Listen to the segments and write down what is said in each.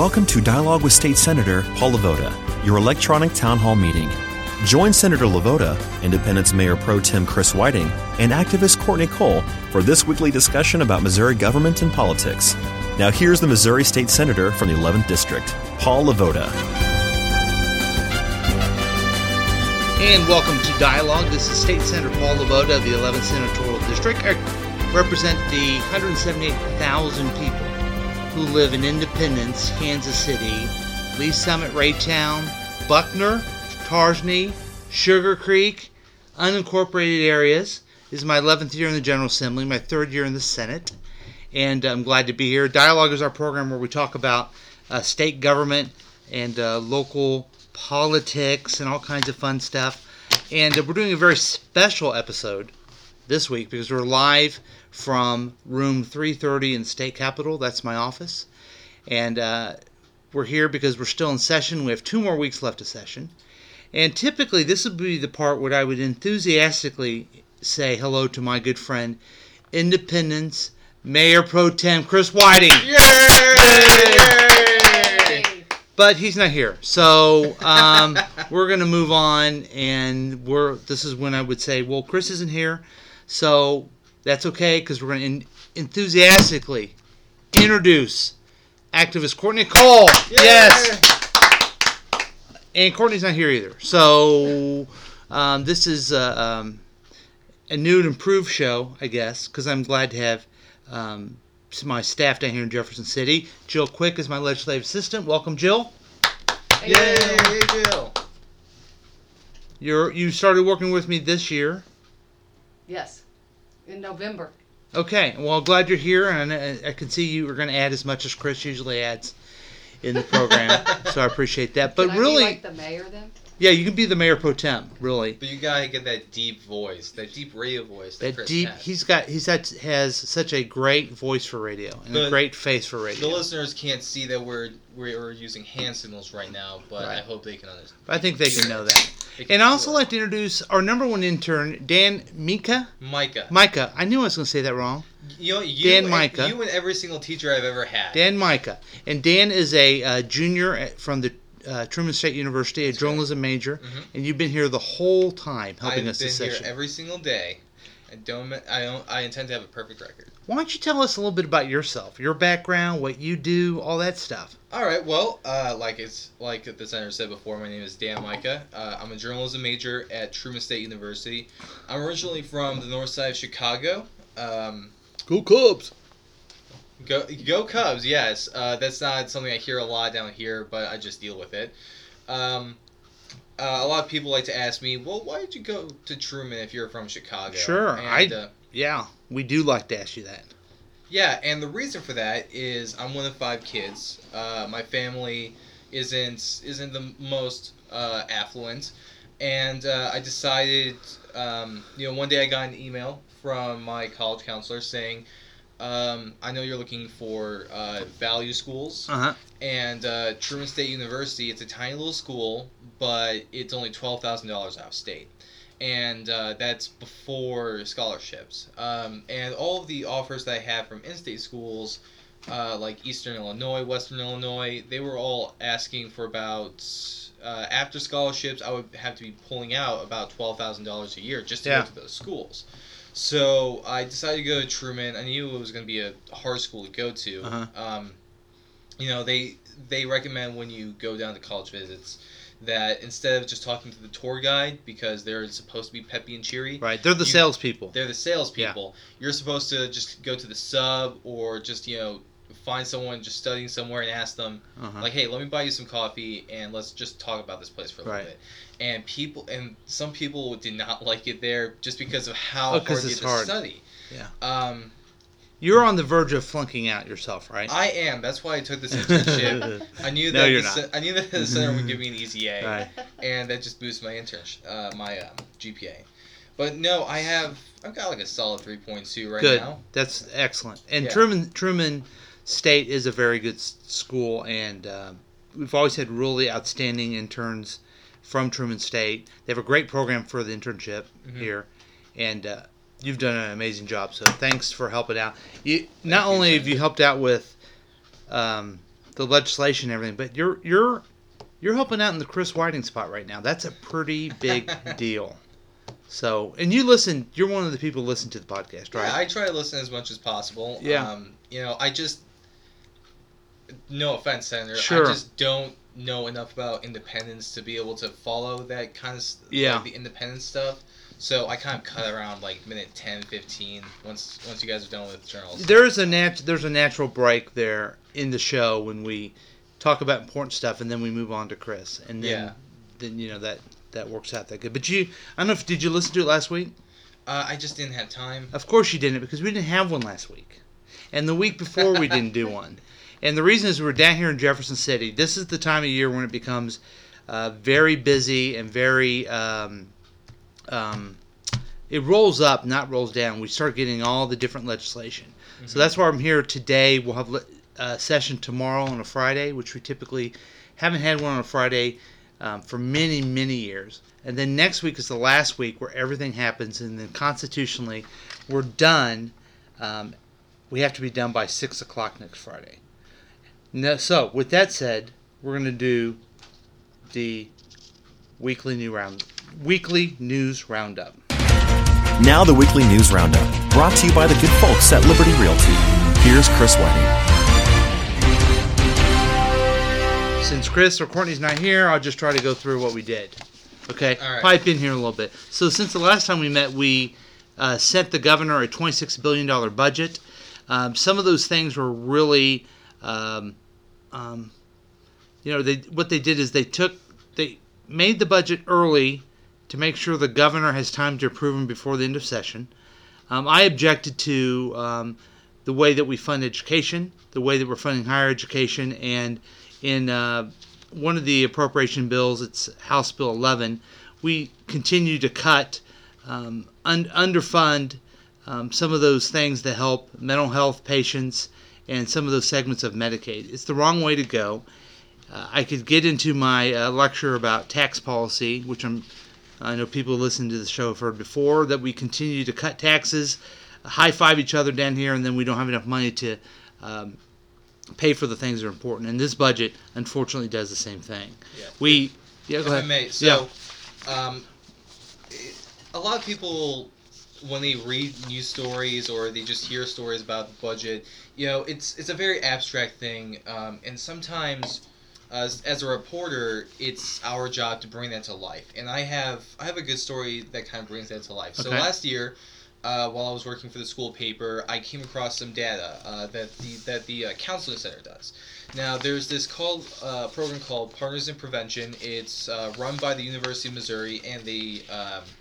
Welcome to Dialogue with State Senator Paul LeVota, your electronic town hall meeting. Join Senator LeVota, Independence Mayor Pro Tem Chris Whiting, and activist Courtney Cole for this weekly discussion about Missouri government and politics. Now, here's the Missouri State Senator from the 11th District, Paul LeVota. And welcome to Dialogue. This is State Senator Paul LeVota of the 11th Senatorial District. I represent the 178,000 people who live in Independence, Kansas City, Lee's Summit, Raytown, Buckner, Tarsney, Sugar Creek, unincorporated areas. This is my 11th year in the General Assembly, my third year in the Senate, and I'm glad to be here. Dialogue is our program where we talk about uh, state government and uh, local politics and all kinds of fun stuff. And uh, we're doing a very special episode this week because we're live from room 330 in state capitol. That's my office. And uh, we're here because we're still in session. We have two more weeks left of session. And typically, this would be the part where I would enthusiastically say hello to my good friend, Independence Mayor Pro Tem Chris Whiting. Yay! But he's not here, so um, we're gonna move on, and we're. This is when I would say, well, Chris isn't here, so that's okay because we're gonna en- enthusiastically introduce activist Courtney Cole. Yes. and Courtney's not here either. So um, this is uh, um, a new and improved show, I guess, because I'm glad to have um, my staff down here in Jefferson City. Jill Quick is my legislative assistant. Welcome, Jill. Yay, Jill. You're you started working with me this year. Yes, in November. Okay, well, glad you're here, and I, I can see you are going to add as much as Chris usually adds in the program, so I appreciate that. But really, like the mayor then? Yeah, you can be the mayor pro tem. Really, But you gotta get that deep voice, that deep radio voice. That, that Chris deep. has. He's got he's had, has such a great voice for radio and a great face for radio. The listeners can't see that we're we're using hand signals right now, but I hope they can understand. I think they can know that. And I also like to introduce our number one intern, Dan Mika. Micah. Micah. I knew I was going to say that wrong. you know, you Dan and, Micah. You and every single teacher I've ever had. Dan Micah. And Dan is a uh, junior from the uh, Truman State University, a That's journalism major, Mhm. and you've been here the whole time helping I've us been this here session. every single day. I don't. I don't. I intend to have a perfect record. Why don't you tell us a little bit about yourself, your background, what you do, all that stuff? All right. Well, uh, like it's like the senator said before, my name is Dan Micah. Uh, I'm a journalism major at Truman State University. I'm originally from the north side of Chicago. Um, Go Cubs! Go go Cubs! Yes, uh, that's not something I hear a lot down here, but I just deal with it. Um, uh, a lot of people like to ask me, "Well, why did you go to Truman if you're from Chicago?" Sure, And, I- uh, Yeah, we do like to ask you that. Yeah, and the reason for that is I'm one of five kids. Uh, my family isn't isn't the most uh, affluent, and uh, I decided, um, you know, one day I got an email from my college counselor saying, um, "I know you're looking for uh, value schools, Uh huh. and uh, Truman State University. It's a tiny little school, but it's only twelve thousand dollars out of state." and uh, that's before scholarships. Um, and all of the offers that I have from in-state schools, uh, like Eastern Illinois, Western Illinois, they were all asking for about uh, after scholarships, I would have to be pulling out about twelve thousand dollars a year just to Yeah. go to those schools. So I decided to go to Truman. I knew it was going to be a hard school to go to. Uh-huh. Um, you know, they they recommend when you go down to college visits that instead of just talking to the tour guide because they're supposed to be peppy and cheery, Right, they're the You- salespeople. they're the salespeople. You're supposed to just go to the sub or just you know find someone just studying somewhere and ask them Uh-huh. like, hey, let me buy you some coffee and let's just talk about this place for a little bit. And people and some people did not like it there just because of how Oh, hard it is it's to hard. study. Yeah. Um, You're on the verge of flunking out yourself, right? I am. That's why I took this internship. I knew No, that you're the, not. I knew that the center would give me an easy A, Right. and that just boosts my internship, uh, my um, GPA. But no, I have I've got like a solid three point two right good. now. That's excellent. And Yeah. Truman Truman State is a very good school, and uh, we've always had really outstanding interns from Truman State. They have a great program for the internship Mhm. here, and uh, you've done an amazing job. So thanks for helping out. You not only have you helped out with um, the legislation and everything, but you're you're you're helping out in the Chris Whiting spot right now. That's a pretty big deal. So, and you listen. You're one of the people who listen to the podcast, right? Yeah, I try to listen as much as possible. Yeah. Um, you know, I just no offense, Senator. Sure. I just don't know enough about independence to be able to follow that kind of s- Yeah. like the independence stuff. So I kind of cut around like minute 10, 15 once once you guys are done with journals. There's a nat- there's a natural break there in the show when we talk about important stuff, and then we move on to Chris, and then Yeah. then you know that that works out that good. But you, I don't know if did you listen to it last week? Uh, I just didn't have time. Of course you didn't because we didn't have one last week. And the week before we didn't do one. And the reason is we're down here in Jefferson City. This is the time of year when it becomes uh, very busy and very. Um, um, it rolls up, not rolls down. We start getting all the different legislation. So that's why I'm here today. We'll have a uh, session tomorrow on a Friday, which we typically haven't had one on a Friday um, for many, many years. And then next week is the last week where everything happens, and then constitutionally, we're done. Um, we have to be done by six o'clock next Friday. No, so with that said, we're going to do the weekly new round, weekly news roundup. Now, the weekly news roundup, brought to you by the good folks at Liberty Realty. Here's Chris Whiting. Since Chris or Courtney's not here, I'll just try to go through what we did. Okay, All right. pipe in here a little bit. So since the last time we met, we uh, sent the governor a twenty-six billion dollar budget. Um, some of those things were really, um, um, you know, they what they did is they took they made the budget early to make sure the governor has time to approve them before the end of session. Um, I objected to um, the way that we fund education, the way that we're funding higher education, and in uh, one of the appropriation bills, it's House Bill 11, we continue to cut, um, un- underfund um, some of those things that help mental health patients and some of those segments of Medicaid. It's the wrong way to go. Uh, I could get into my uh, lecture about tax policy, which I'm I know people who listen to the show have heard before that we continue to cut taxes, high five each other down here, and then we don't have enough money to um, pay for the things that are important. And this budget, unfortunately, does the same thing. Yeah. We, yeah, go ahead. may, so um, a lot of people when they read news stories or they just hear stories about the budget, you know, it's it's a very abstract thing, um, and sometimes. As, as a reporter, it's our job to bring that to life, and I have I have a good story that kind of brings that to life. So last year, uh, while I was working for the school paper, I came across some data uh, that the that the uh, counseling center does. Now, there's this called uh, program called Partners in Prevention. It's uh, run by the University of Missouri, and they um,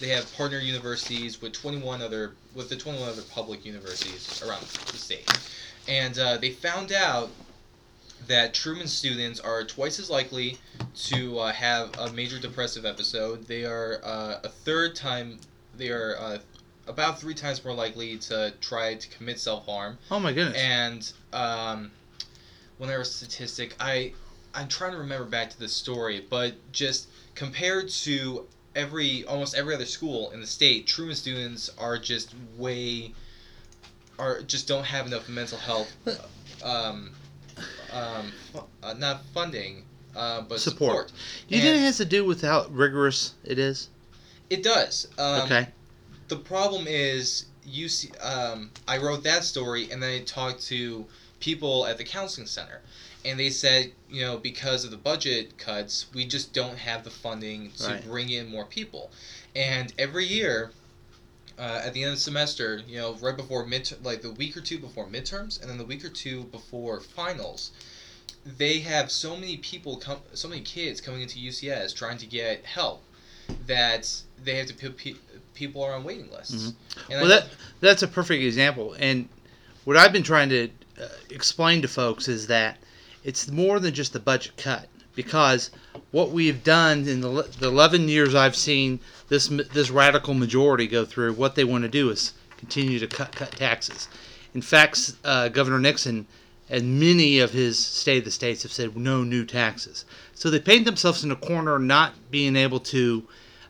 they have partner universities with 21 other with the 21 other public universities around the state, and uh, they found out that Truman students are twice as likely to uh, have a major depressive episode. They are uh, a third time. They are uh, about three times more likely to try to commit self harm. Oh my goodness. And um, was a statistic, I I'm trying to remember back to the story, but just compared to every almost every other school in the state, Truman students are just way are just don't have enough mental health, um, um, uh, not funding, uh, but Support. support. you think it has to do with how rigorous it is? it does. Um, okay. the problem is you see um, i wrote that story and then i talked to people at the counseling center and they said you know because of the budget cuts we just don't have the funding to Right. bring in more people and every year uh, at the end of the semester you know right before mid like the week or two before midterms and then the week or two before finals they have so many people come so many kids coming into ucs trying to get help that they have to put pe- people are on waiting lists. And Well, I- that that's a perfect example. And what I've been trying to uh, explain to folks is that it's more than just a budget cut because what we've done in the, the 11 years I've seen this this radical majority go through, what they want to do is continue to cut cut taxes. In fact, uh, Governor Nixon and many of his state of the states have said no new taxes. So they paint themselves in a corner, not being able to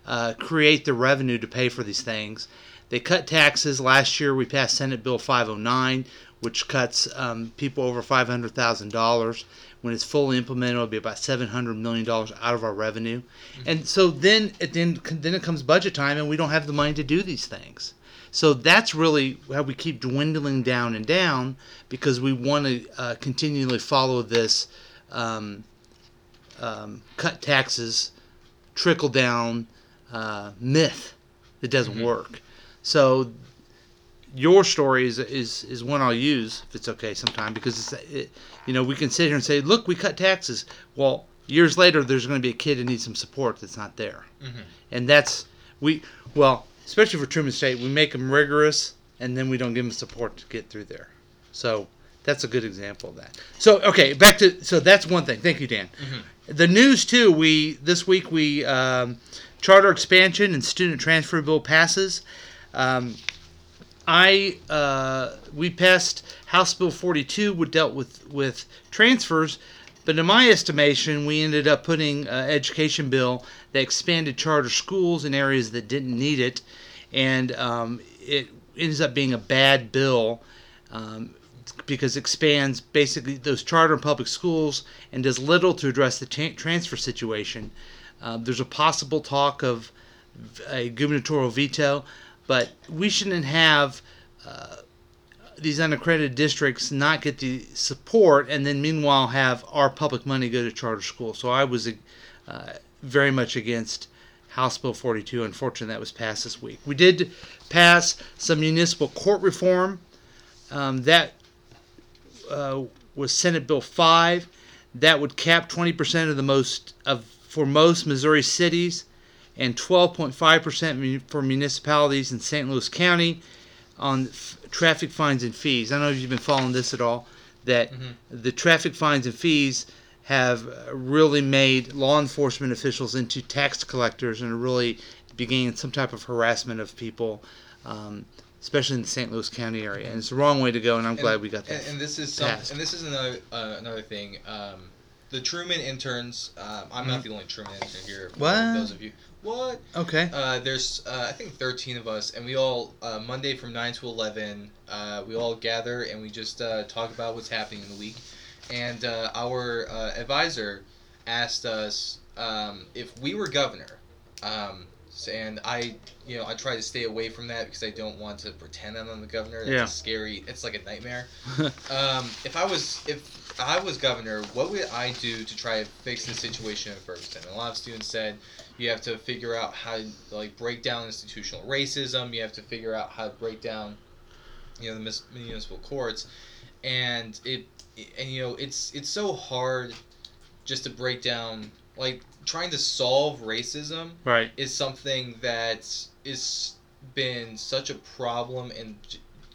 uh, create the revenue to pay for these things. They cut taxes. Last year, we passed Senate Bill 509, which cuts um, people over five hundred thousand dollars. When it's fully implemented, it'll be about seven hundred million dollars out of our revenue. And so then it, then, then it comes budget time, and we don't have the money to do these things. So that's really how we keep dwindling down and down because we want to uh, continually follow this um, um, cut taxes, trickle down uh, myth that doesn't work. So your story is, is is one I'll use if it's okay sometime because it's it, you know we can sit here and say look we cut taxes. Well years later there's going to be a kid that needs some support that's not there. Mhm. and that's we well especially for Truman State we make them rigorous and then we don't give them support to get through there. So that's a good example of that. So okay back to so that's one thing. Thank you Dan. The news too we this week we um, charter expansion and student transfer bill passes. Um, I uh, we passed House Bill 42, which dealt with with transfers, but in my estimation, we ended up putting an education bill that expanded charter schools in areas that didn't need it, and um, it ends up being a bad bill. Um, because it expands basically those charter and public schools and does little to address the tra- transfer situation. Uh, there's a possible talk of a gubernatorial veto, but we shouldn't have uh, these unaccredited districts not get the support and then meanwhile have our public money go to charter schools. So I was uh, very much against House Bill 42. Unfortunately, that was passed this week. We did pass some municipal court reform. Um, that uh, was Senate Bill 5. That would cap 20% of the most of for most Missouri cities and 12.5% for municipalities in St. Louis County on f- traffic fines and fees. I don't know if you've been following this at all, that the traffic fines and fees have uh, really made law enforcement officials into tax collectors and are really beginning some type of harassment of people, um, especially in the St. Louis County area. And it's the wrong way to go, and I'm glad we got that. And, and this is some, and this is another uh, another thing. Um, the Truman interns. Um, I'm not the only Truman intern here. Mm-hmm. What? Those of you. What? okay. Uh, there's uh, I think 13 of us, and we all uh, Monday from 9 to 11. Uh, we all gather and we just uh, talk about what's happening in the week. And uh, our uh, advisor asked us um, if we were governor. Um, and I, you know, I try to stay away from that because I don't want to pretend I'm the governor. That's Yeah. a scary. It's like a nightmare. um, if I was if I was governor, what would I do to try to fix the situation in Ferguson? And a lot of students said you have to figure out how to like break down institutional racism. You have to figure out how to break down, you know, the mis- municipal courts, and it and you know it's it's so hard just to break down like trying to solve racism right. is something that is been such a problem and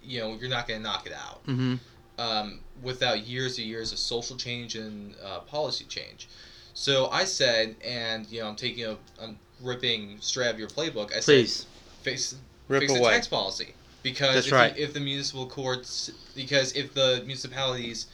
you know you're not going to knock it out Mm-hmm. um, without years and years of social change and uh, policy change. So I said, and you know, I'm taking a, I'm ripping straight out of your playbook. I Please said, fix, rip fix the away. tax policy because That's if, right. the, if the municipal courts, because if the municipalities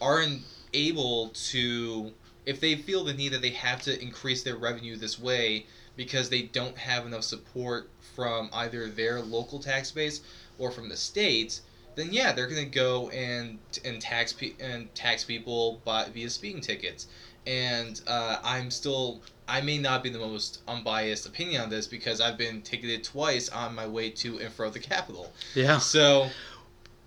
aren't able to, if they feel the need that they have to increase their revenue this way because they don't have enough support from either their local tax base or from the state, then yeah, they're gonna go and and tax pe- and tax people by via speeding tickets. And uh, I'm still, I may not be the most unbiased opinion on this because I've been ticketed twice on my way to and fro the Capitol. Yeah. So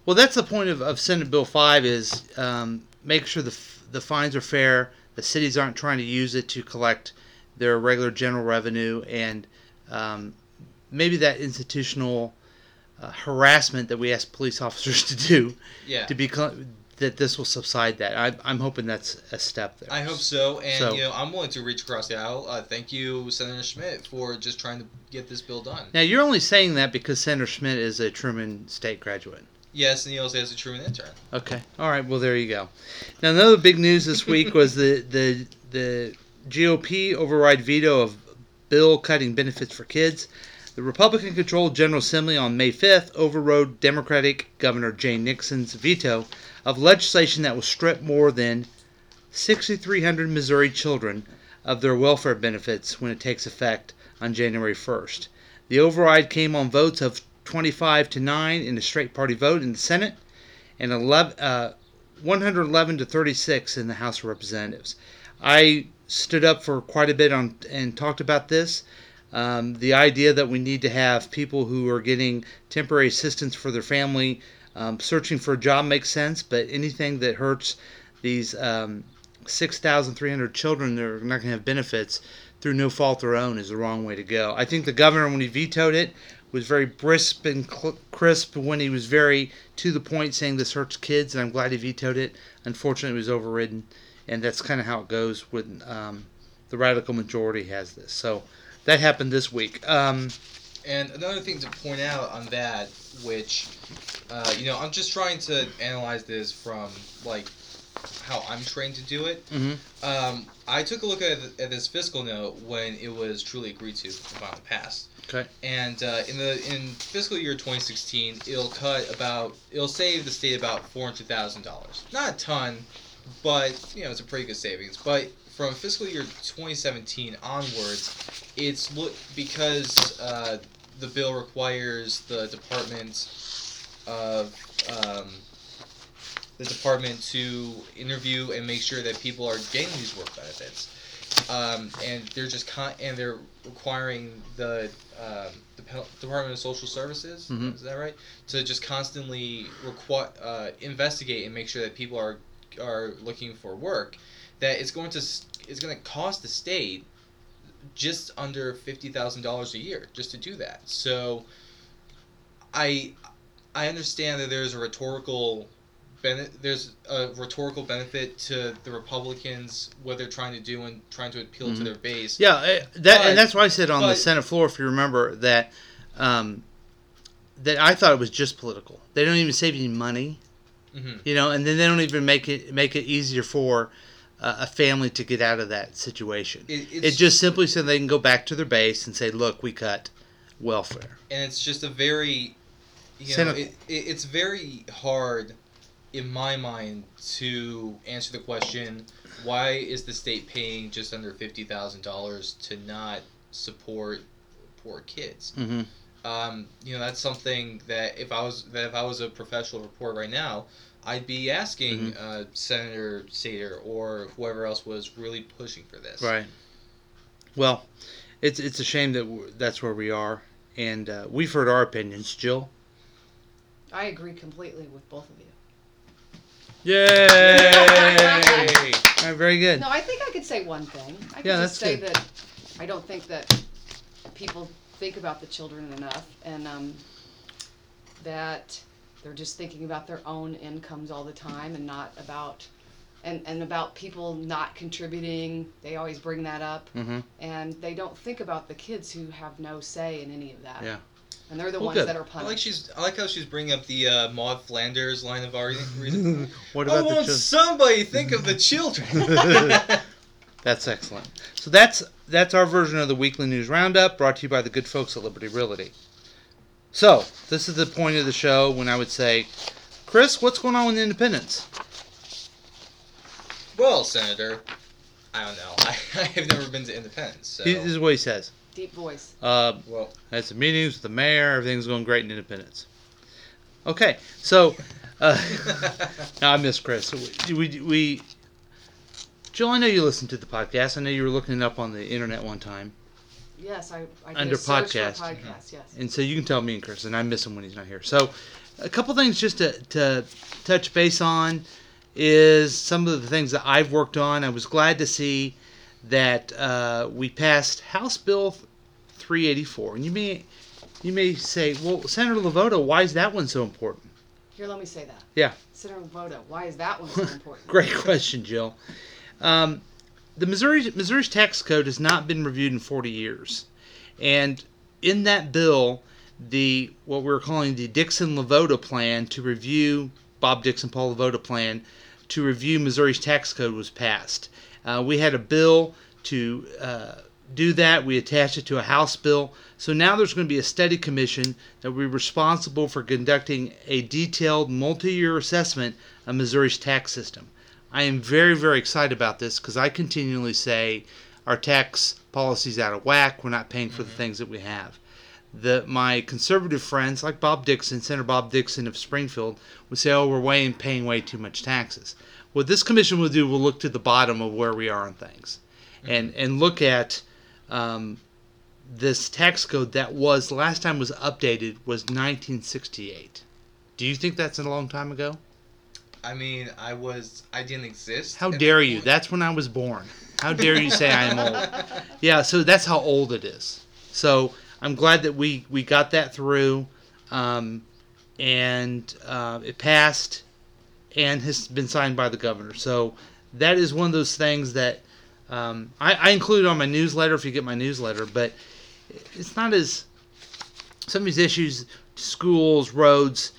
Well, that's the point of, of Senate Bill 5 is um, make sure the, f- the fines are fair, the cities aren't trying to use it to collect their regular general revenue, and um, maybe that institutional uh, harassment that we ask police officers to do yeah, to be that this will subside that. I, I'm hoping that's a step there. I hope so. And So- you know, I'm willing to reach across the aisle. Uh, thank you, Senator Schmitt, for just trying to get this bill done. Now, you're only saying that because Senator Schmitt is a Truman State graduate. Yes, and he also has a Truman intern. Okay. All right. Well, there you go. Now, another big news this week was the the the GOP override veto of bill cutting benefits for kids. The Republican-controlled General Assembly on May 5th overrode Democratic Governor Jay Nixon's veto of legislation that will strip more than 6,300 Missouri children of their welfare benefits when it takes effect on January 1st. The override came on votes of 25 to 9 in a straight party vote in the Senate and 11, uh, 111 to 36 in the House of Representatives. I stood up for quite a bit on and talked about this. Um, the idea that we need to have people who are getting temporary assistance for their family um, searching for a job makes sense, but anything that hurts these um, 6,300 children that are not going to have benefits through no fault of their own is the wrong way to go. I think the governor, when he vetoed it, was very brisk and cl- crisp when he was very to the point saying this hurts kids, and I'm glad he vetoed it. Unfortunately, it was overridden, and that's kind of how it goes when um, the radical majority has this. So that happened this week. Um, And another thing to point out on that, which, uh, you know, I'm just trying to analyze this from like how I'm trained to do it. mhm. Um, I took a look at, at this fiscal note when it was truly agreed to and finally passed. Okay. And uh, in the in fiscal year 2016, it'll cut about it'll save the state about four hundred thousand dollars. Not a ton, but you know it's a pretty good savings. But from fiscal year 2017 onwards, it's look because uh, the bill requires the department of um, the department to interview and make sure that people are getting these work benefits. Um, and they're just con- and they're requiring the um, the Pe- Department of Social Services Mhm. is that right to just constantly requi- uh, investigate and make sure that people are are looking for work that it's going to it's going to cost the state just under fifty thousand dollars a year just to do that. So, I I understand that there's a rhetorical bene- there's a rhetorical benefit to the Republicans what they're trying to do and trying to appeal to Mhm. their base. Yeah, eh, that But- and that's why I said on the Senate floor, if you remember, that um, that I thought it was just political. They don't even save any money, hmm you know, and then they don't even make it make it easier for a family to get out of that situation. It, It just simply so they can go back to their base and say, "Look, we cut welfare." and it's just a very you know it, it, it's very hard in my mind to answer the question why is the state paying just under $50000 to not support poor kids hmm um, you know that's something that if i was that if i was a professional reporter right now i'd be asking Mm-hmm. uh, senator sater or whoever else was really pushing for this Right. Well, it's it's a shame that w- that's where we are, and uh, we've heard our opinions. Jill. I agree completely with both of you. Yay! All right, very good. No, I think I could say one thing. I could Yeah, just that's say good. that I don't think that people think about the children enough and um, that they're just thinking about their own incomes all the time and not about and, and about people not contributing. They always bring that up. hmm And they don't think about the kids who have no say in any of that. Yeah. And they're the Well, ones good. that are I like punished. she's. I like how she's bringing up the uh, Maud Flanders line of argument. what I about the want children? somebody think of the children. That's excellent. So that's that's our version of the weekly news roundup, brought to you by the good folks at Liberty Realty. So this is the point of the show when I would say, Chris, what's going on with Independence? well, Senator, I don't know. I, I have never been to Independence, so He- This is what he says. Deep voice. Uh, well. had some meetings with the mayor. Everything's going great in Independence. Okay, so uh, no, I miss Chris. We, we, we, Jill, I know you listen to the podcast. I know you were looking it up on the internet one time, Yes, I, I did Under a search for a podcast. podcast. Yes. and so you can tell me and Chris, and I miss him when he's not here. So, a couple things just to, to touch base on is some of the things that I've worked on. I was glad to see that uh, we passed House Bill 384, and you may you may say, well, Senator LeVota, why is that one so important? Here, let me say that. Yeah. Senator Voda, why is that one so important? Great question, Jill. Um, the Missouri Missouri's tax code has not been reviewed in 40 years, and in that bill, the what we're calling the Dixon LeVota plan to review Bob Dixon Paul LeVota plan to review Missouri's tax code was passed. Uh, we had a bill to uh, do that. We attached it to a House bill. So now there's going to be a study commission that will be responsible for conducting a detailed multi-year assessment of Missouri's tax system. I am very, very excited about this because I continually say our tax policy's out of whack. We're not paying for the things that we have. the my conservative friends like Bob Dixon, Senator Bob Dixon of Springfield, would say, "Oh, we're way paying way too much taxes." What this commission will do will look to the bottom of where we are on things, and and look at um, this tax code that was last time was updated was 1968. Do you think that's a long time ago? I mean, I was I didn't exist. How dare you? That's when I was born. How dare you say I am old? Yeah, so that's how old it is. So I'm glad that we we got that through, um, and uh, it passed, and has been signed by the governor. So that is one of those things that um, I, I include on my newsletter if you get my newsletter. But it's not as some of these issues, schools, roads,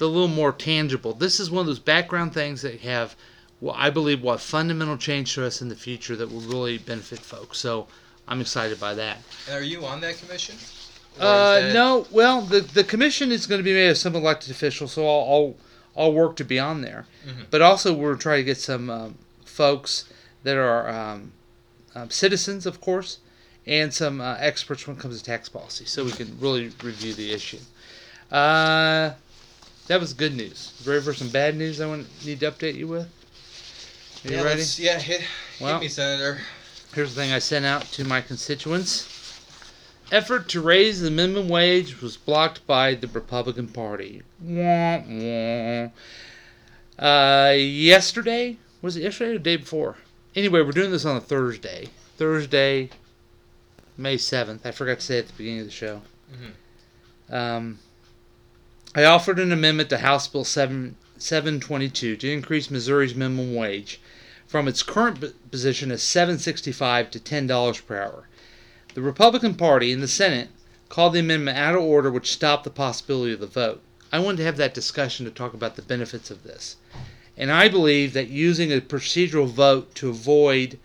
a little more tangible. This is one of those background things that have, well, I believe, what fundamental change to us in the future that will really benefit folks. So I'm excited by that. And are you on that commission? Uh, that- no, well, the the commission is going to be made of some elected officials, so I'll I'll, I'll work to be on there. Mhm. But also, we're trying to get some um, folks that are um, um, citizens, of course, and some uh, experts when it comes to tax policy, so we can really review the issue. Uh, that was good news. Ready for some bad news? I want need to update you with. Are you yeah, ready? Yeah, hit, Well- hit me, Senator. Here's the thing I sent out to my constituents. Effort to raise the minimum wage was blocked by the Republican Party. Wah, wah. Uh, yesterday was it yesterday or the day before? Anyway, we're doing this on a Thursday. Thursday, May seventh. I forgot to say at the beginning of the show. Um, I offered an amendment to House Bill 7, 722 to increase Missouri's minimum wage from its current position as 765 to $10 per hour. The Republican Party in the Senate called the amendment out of order, which stopped the possibility of the vote. I wanted to have that discussion to talk about the benefits of this. And I believe that using a procedural vote to avoid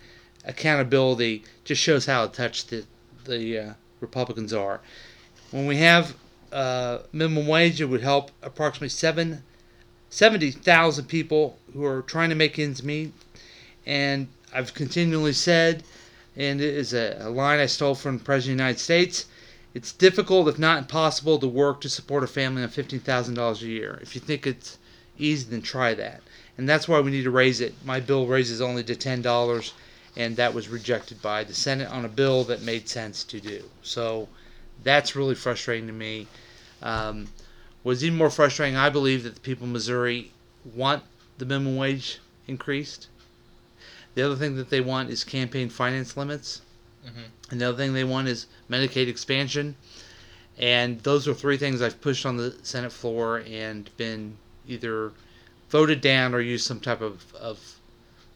accountability just shows how attached the, the uh, Republicans are. When we have uh, minimum wage, it would help approximately seven, 70,000 people who are trying to make ends meet. And I've continually said, and it is a, a line I stole from the President of the United States it's difficult, if not impossible, to work to support a family on $15,000 a year. If you think it's easy, then try that. And that's why we need to raise it. My bill raises only to $10, and that was rejected by the Senate on a bill that made sense to do. So that's really frustrating to me. Um, what's even more frustrating, I believe that the people of Missouri want the minimum wage increased. The other thing that they want is campaign finance limits. Mhm. And the other thing they want is Medicaid expansion. And those are three things I've pushed on the Senate floor and been either voted down or used some type of of,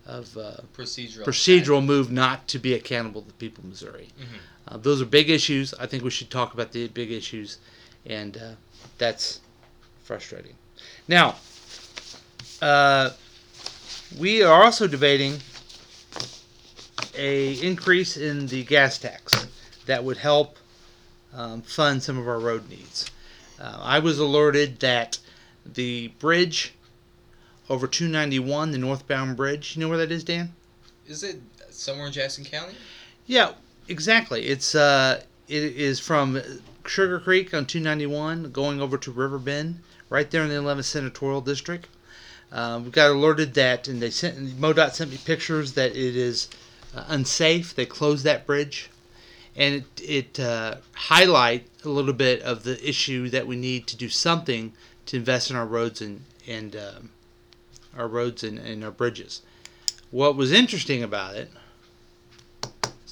of uh, Procedural. procedural move not to be accountable to the people of Missouri. Mhm. Uh, those are big issues. I think we should talk about the big issues, and uh, that's frustrating. Now, uh, we are also debating a increase in the gas tax that would help um, fund some of our road needs. Uh, I was alerted that the bridge over 291, the northbound bridge, you know where that is, Dan? Is it somewhere in Jackson County? Yeah, exactly. It's uh, it is from Sugar Creek on 291 going over to River Bend, right there in the 11th Senatorial District. Uh, we got alerted that, and they sent MoDOT sent me pictures that it is uh, unsafe. They closed that bridge, and it it uh, highlight a little bit of the issue that we need to do something to invest in our roads and and um, our roads and, and our bridges. What was interesting about it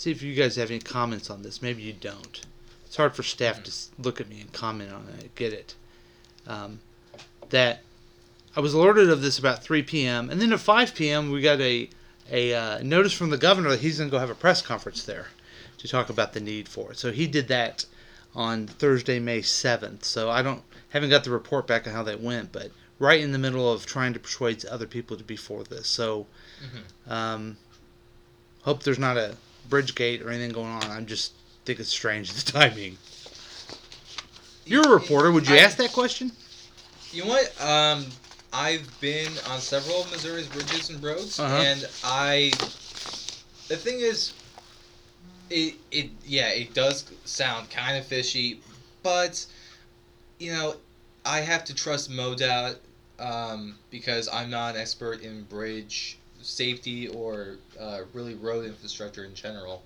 see if you guys have any comments on this. Maybe you don't. It's hard for staff to look at me and comment on it. I get it. Um, that I was alerted of this about 3 p.m. and then at 5 p.m. we got a a uh, notice from the governor that he's going to go have a press conference there to talk about the need for it. So he did that on Thursday, May 7th. So I don't haven't got the report back on how that went, but right in the middle of trying to persuade other people to be for this. So um, hope there's not a bridge gate or anything going on. I just think it's strange the timing. You're a reporter. Would you I- ask that question? You know what? Um, I've been on several of Missouri's bridges and roads, Uh-huh. and I. The thing is, it it yeah, it does sound kind of fishy, but you know, I have to trust MoDOT um, because I'm not an expert in bridge safety or uh, really road infrastructure in general.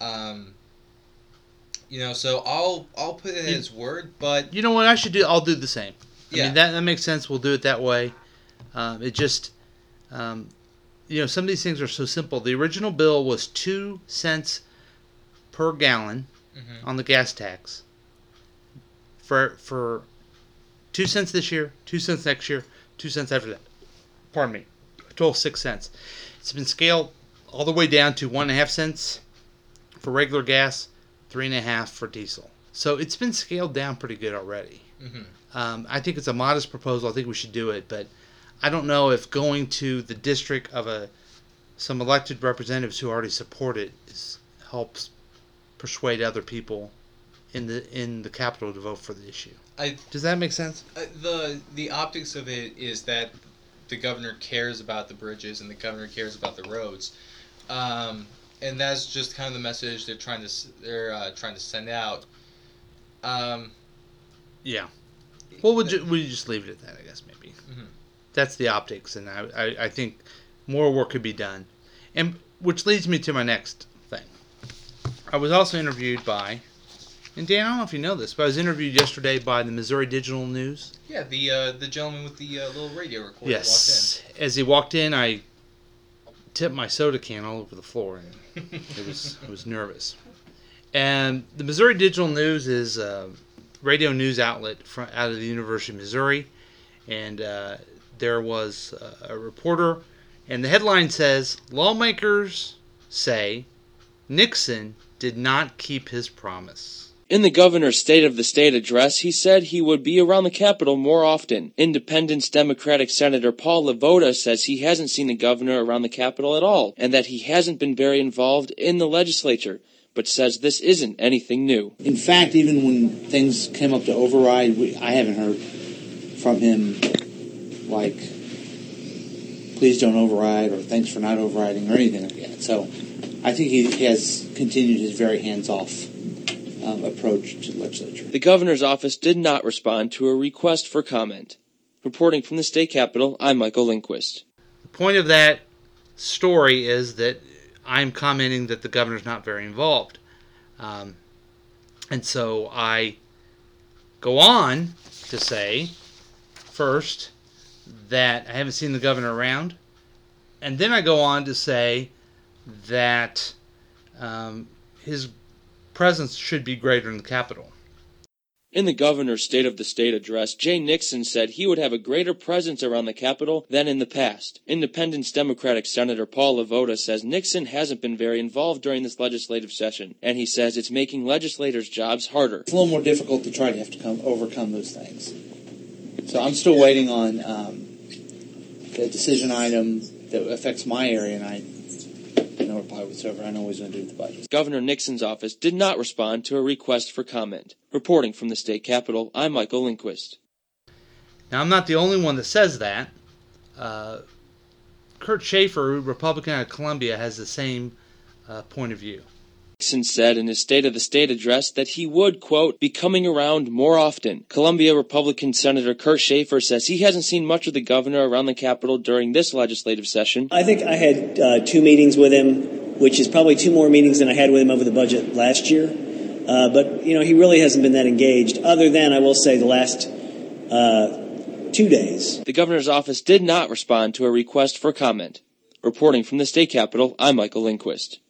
Um, you know, so I'll I'll put it You- his word, but You know what I should do? I'll do the same. I Yeah. mean that that makes sense. We'll do it that way. Um, it just, um, you know, some of these things are so simple. The original bill was two cents per gallon Mhm. on the gas tax. For for two cents this year, two cents next year, two cents after that. Pardon me, a total of six cents. It's been scaled all the way down to one and a half cents for regular gas, three and a half for diesel. So it's been scaled down pretty good already. Mhm. Um, I think it's a modest proposal. I think we should do it, but I don't know if going to the district of a some elected representatives who already support it is, helps persuade other people in the in the capital to vote for the issue. I Does that make sense? Uh, the the optics of it is that the governor cares about the bridges and the governor cares about the roads, um, and that's just kind of the message they're trying to they're uh, trying to send out. Um, Yeah. Well, we'll, ju- we'll just leave it at that, I guess, maybe. Mhm. That's the optics, and I, I, I think more work could be done. And which leads me to my next thing. I was also interviewed by, and Dan, I don't know if you know this, but I was interviewed yesterday by the Missouri Digital News. yeah, the uh, the gentleman with the uh, little radio recorder yes. As he walked in, I tipped my soda can all over the floor, and it was I was nervous. And the Missouri Digital News is a radio news outlet from, out of the University of Missouri, and uh, there was a reporter, and the headline says lawmakers say Nixon did not keep his promise. In the governor's State of the State address, he said he would be around the Capitol more often. Independence Democratic Senator Paul LeVota says he hasn't seen the governor around the Capitol at all, and that he hasn't been very involved in the legislature, but says this isn't anything new. In fact, even when things came up to override, we, I haven't heard from him like, please don't override or thanks for not overriding or anything like that. So I think he has continued his very hands off um, approach to the legislature. The governor's office did not respond to a request for comment. Reporting from the state capitol, I'm Michael Lindquist. The point of that story is that I'm commenting that the governor's not very involved. Um, and so I go on to say, first, that I haven't seen the governor around. And then I go on to say that um, his presence should be greater in the Capitol. In the governor's State of the State address, Jay Nixon said he would have a greater presence around the Capitol than in the past. Independence Democratic Senator Paul LeVota says Nixon hasn't been very involved during this legislative session, and he says it's making legislators' jobs harder. It's a little more difficult to try to have to come overcome those things. So I'm still waiting on um, the decision item that affects my area, and I know reply whatsoever. I know what he's going to do with the budget. Governor Nixon's office did not respond to a request for comment. Reporting from the state capitol, I'm Michael Lindquist. Now, I'm not the only one that says that. Uh, Kurt Schaefer, Republican out of Columbia, has the same uh, point of view. Nixon said in his State of the State address that he would, quote, be coming around more often. Columbia Republican Senator Kurt Schaefer says he hasn't seen much of the governor around the Capitol during this legislative session. I think I had uh, two meetings with him, which is probably two more meetings than I had with him over the budget last year. Uh, but, you know, he really hasn't been that engaged, other than, I will say, the last uh, two days. The governor's office did not respond to a request for comment. Reporting from the state capitol, I'm Michael Lindquist.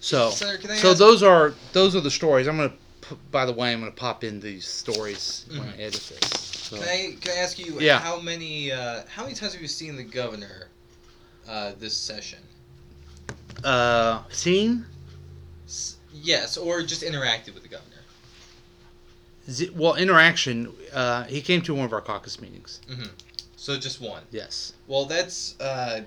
So, so those are those are the stories. I'm gonna, by the way, I'm gonna pop in these stories when I edit this. So, Can I can I ask you Yeah. how many uh, how many times have you seen the governor uh, this session? uh, seen? S- yes, or just interacted with the governor. Z- well, interaction. Uh, he came to one of our caucus meetings. So just one. Yes. Well, that's uh,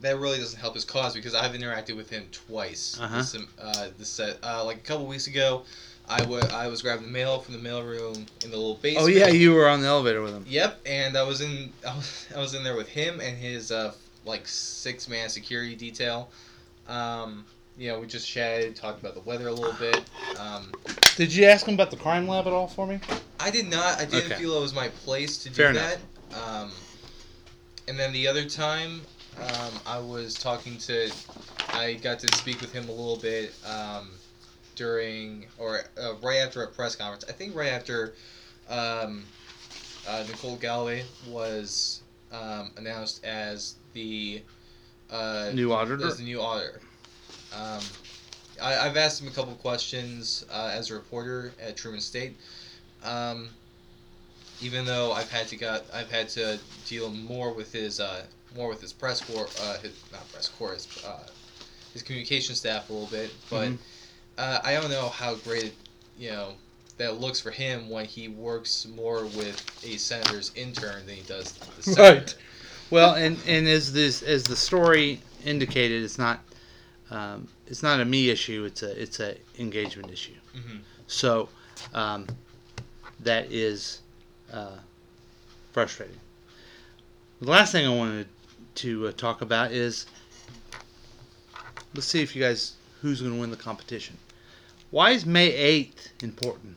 that really doesn't help his cause because I've interacted with him twice. Uh-huh. This, uh, this set, uh, like a couple weeks ago, I wa- I was grabbing the mail from the mailroom in the little basement. Oh yeah, you were on the elevator with him. Yep, and I was in I was, I was in there with him and his uh, like six man security detail. Um, you know, we just chatted, talked about the weather a little bit. Um, Did you ask him about the crime lab at all for me? I did not. I didn't Okay. feel it was my place to do Fair enough. that. Um, and then the other time, um, I was talking to. I got to speak with him a little bit um, during or uh, right after a press conference. I think right after um, uh, Nicole Galloway was um, announced as the uh, New auditor? as the new auditor. Um, I, I've asked him a couple questions uh, as a reporter at Truman State. Um, even though I've had to got I've had to deal more with his uh, more with his press corps, uh, his, not press corps, his, uh, his communication staff a little bit, but Mhm. uh, I don't know how great you know that looks for him when he works more with a senator's intern than he does the senator. Right. Well, and and as this as the story indicated, it's not um, it's not a me issue. It's a it's a engagement issue. Mhm. So um, that is uh, frustrating. The last thing I wanted to uh, talk about is let's see if you guys who's going to win the competition. Why is May eighth important?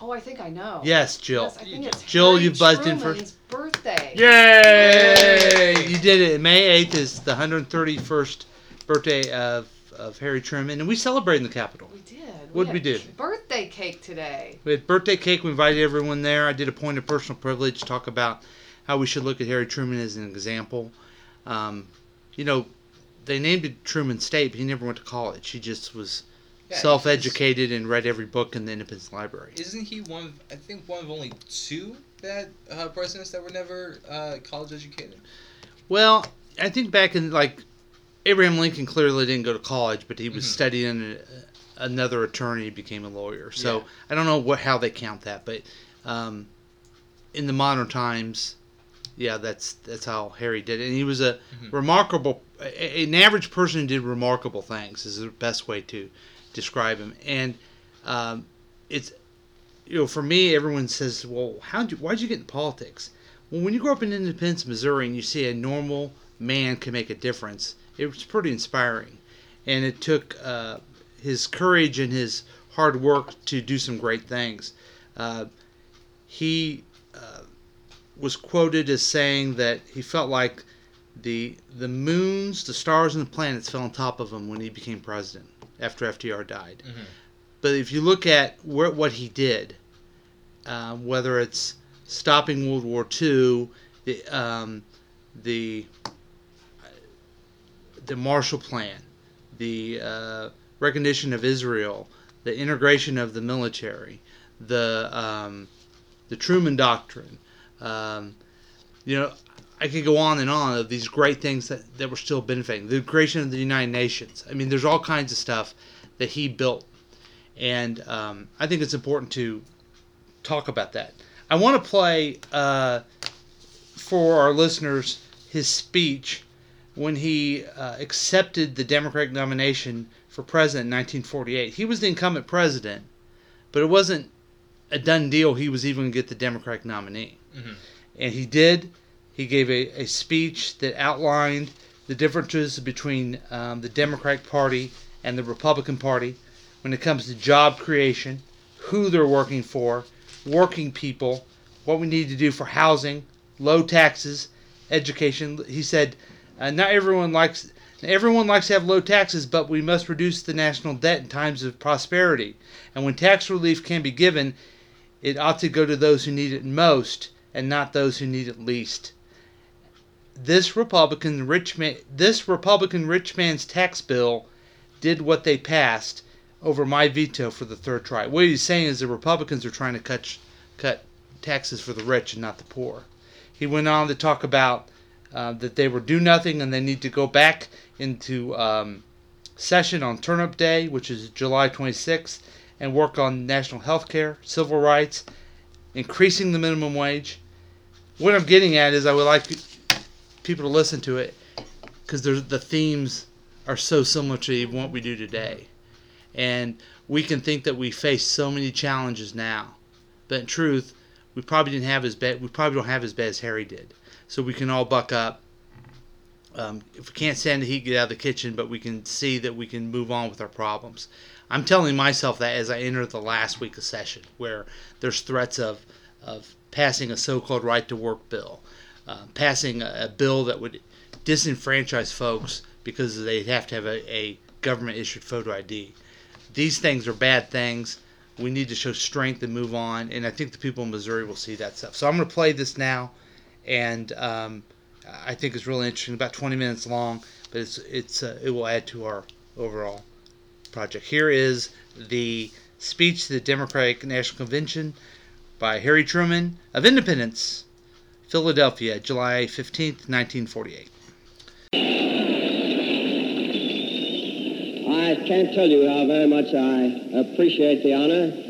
Oh, I think I know. Yes, Jill. Yes, I think it's Jill, Harry you've buzzed in Truman's first. birthday. Yay! You did it. May 8th is the 131st birthday of, of Harry Truman, and we celebrate in the Capitol. We did. What'd we do? Birthday cake today. We had birthday cake. We invited everyone there. I did a point of personal privilege, to talk about how we should look at Harry Truman as an example. Um, you know, they named it Truman State, but he never went to college. He just was Yeah, self-educated and read every book in the Independence Library. Isn't he one? Of, I think one of only two that uh, presidents that were never uh, college educated. Well, I think back in like Abraham Lincoln clearly didn't go to college, but he was Mhm. studying a, another attorney, became a lawyer. So Yeah. I don't know what how they count that, but um, in the modern times, yeah, that's that's how Harry did it. And he was a Mhm. remarkable, a, an average person who did remarkable things is the best way to describe him. And um, it's you know, for me, everyone says, "Well, how'd you? Why'd you get in politics?" Well, when you grow up in Independence, Missouri, and you see a normal man can make a difference, it was pretty inspiring. And it took uh, his courage and his hard work to do some great things. Uh, he was quoted as saying that he felt like the the moons, the stars, and the planets fell on top of him when he became president after FDR died. Mhm. But if you look at where, what he did, uh, whether it's stopping World War II, the um, the the Marshall Plan, the uh, recognition of Israel, the integration of the military, the um, the Truman Doctrine, um, you know, I could go on and on of these great things that, that were still benefiting. The creation of the United Nations. I mean, there's all kinds of stuff that he built, and um, I think it's important to talk about that. I want to play uh, for our listeners his speech when he uh, accepted the Democratic nomination for president in 1948. He was the incumbent president, but it wasn't a done deal. He was even going to get the Democratic nominee, Mhm. and he did. He gave a, a speech that outlined the differences between um, the Democratic Party and the Republican Party when it comes to job creation, who they're working for, working people, what we need to do for housing, low taxes, education. He said, uh, not everyone likes everyone likes to have low taxes, but we must reduce the national debt in times of prosperity. And when tax relief can be given, it ought to go to those who need it most and not those who need it least. This Republican rich man, this Republican rich man's tax bill did what they passed over my veto for the third try. What he's saying is the Republicans are trying to cut cut taxes for the rich and not the poor. He went on to talk about uh, that they were do nothing and they need to go back into um, session on Turnip Day, which is July 26th, and work on national health care, civil rights, increasing the minimum wage. What I'm getting at is I would like people to listen to it because the themes are so similar to what we do today. And we can think that we face so many challenges now, but in truth, we probably didn't have as bad. We probably don't have as bad as Harry did. So we can all buck up, um, if we can't stand the heat, get out of the kitchen, but we can see that we can move on with our problems. I'm telling myself that as I enter the last week of session, where there's threats of, of passing a so called right to work bill, uh, passing a, a, bill that would disenfranchise folks because they'd have to have a, a government issued photo ID. These things are bad things. We need to show strength and move on, and I think the people in Missouri will see that stuff. So I'm going to play this now, and um, I think it's really interesting. About 20 minutes long, but it's it's uh, it will add to our overall project. Here is the speech to the Democratic National Convention by Harry Truman of Independence, Philadelphia, July 15th, 1948. I can't tell you how very much I appreciate the honor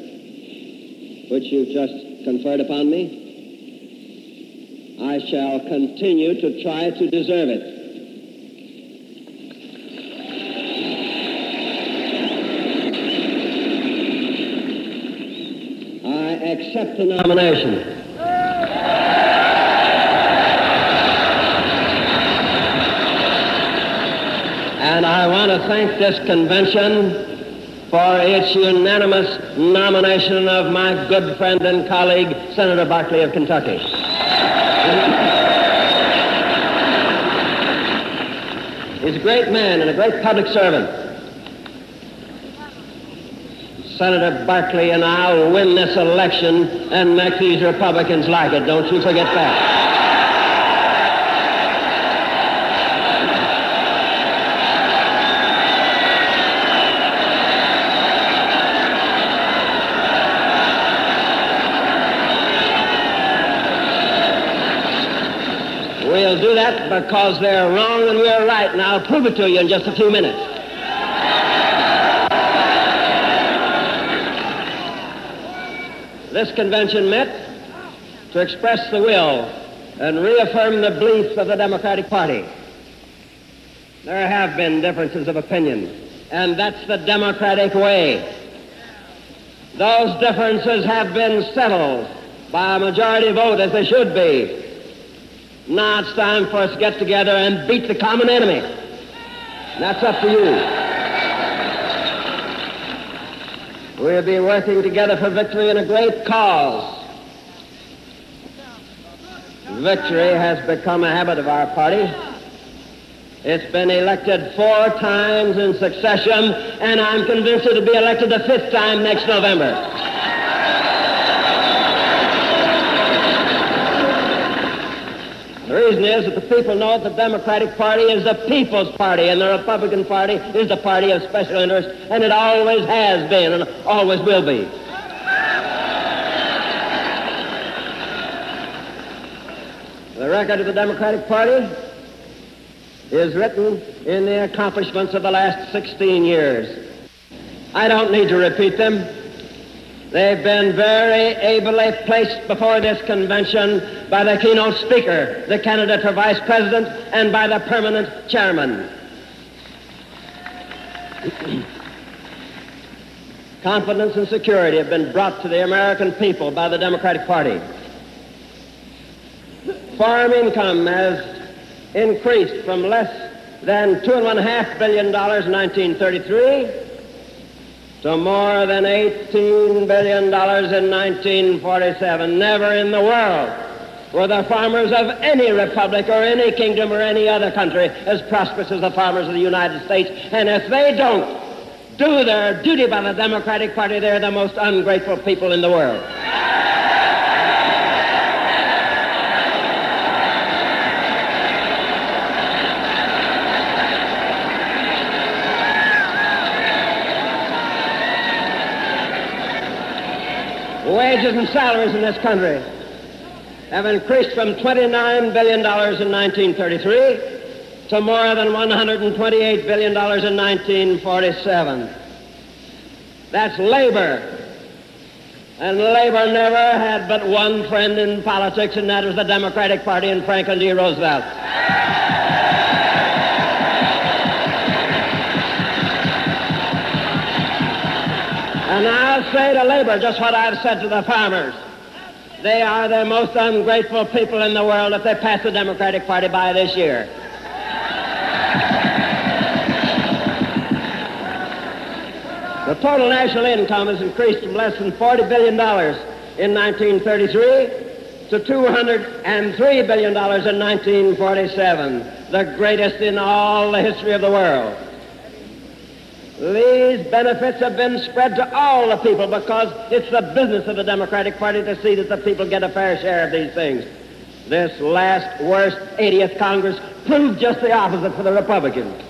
which you've just conferred upon me. I shall continue to try to deserve it. I accept the nomination. And I want to thank this convention for its unanimous nomination of my good friend and colleague, Senator Barkley of Kentucky. He's a great man and a great public servant. Senator Barkley and I will win this election and make these Republicans like it. Don't you forget that. We'll do that because they're wrong and we're right, and I'll prove it to you in just a few minutes. This convention met to express the will and reaffirm the beliefs of the Democratic Party. There have been differences of opinion, and that's the Democratic way. Those differences have been settled by a majority vote as they should be. Now it's time for us to get together and beat the common enemy. And That's up to you. We'll be working together for victory in a great cause. Victory has become a habit of our party. It's been elected four times in succession, and I'm convinced it'll be elected the fifth time next November. The reason is that the people know that the Democratic Party is the people's party, and the Republican Party is the party of special interest, and it always has been and always will be. The record of the Democratic Party is written in the accomplishments of the last 16 years. I don't need to repeat them. They've been very ably placed before this convention by the keynote speaker, the candidate for vice president, and by the permanent chairman. Confidence and security have been brought to the American people by the Democratic Party. Farm income has increased from less than two and one half billion dollars in 1933 to more than $18 billion in 1947. Never in the world were the farmers of any republic or any kingdom or any other country as prosperous as the farmers of the United States. And if they don't do their duty by the Democratic Party, they're the most ungrateful people in the world. Wages and salaries in this country have increased from $29 billion in 1933 to more than $128 billion in 1947. That's labor. And labor never had but one friend in politics, and that was the Democratic Party and Franklin D. Roosevelt. Say of labor, just what I've said to the farmers. They are the most ungrateful people in the world if they pass the Democratic Party by this year. the total national income has increased from less than $40 billion in 1933 to $203 billion in 1947, the greatest in all the history of the world. These benefits have been spread to all the people because it's the business of the Democratic Party to see that the people get a fair share of these things. This last worst 80th Congress proved just the opposite for the Republicans.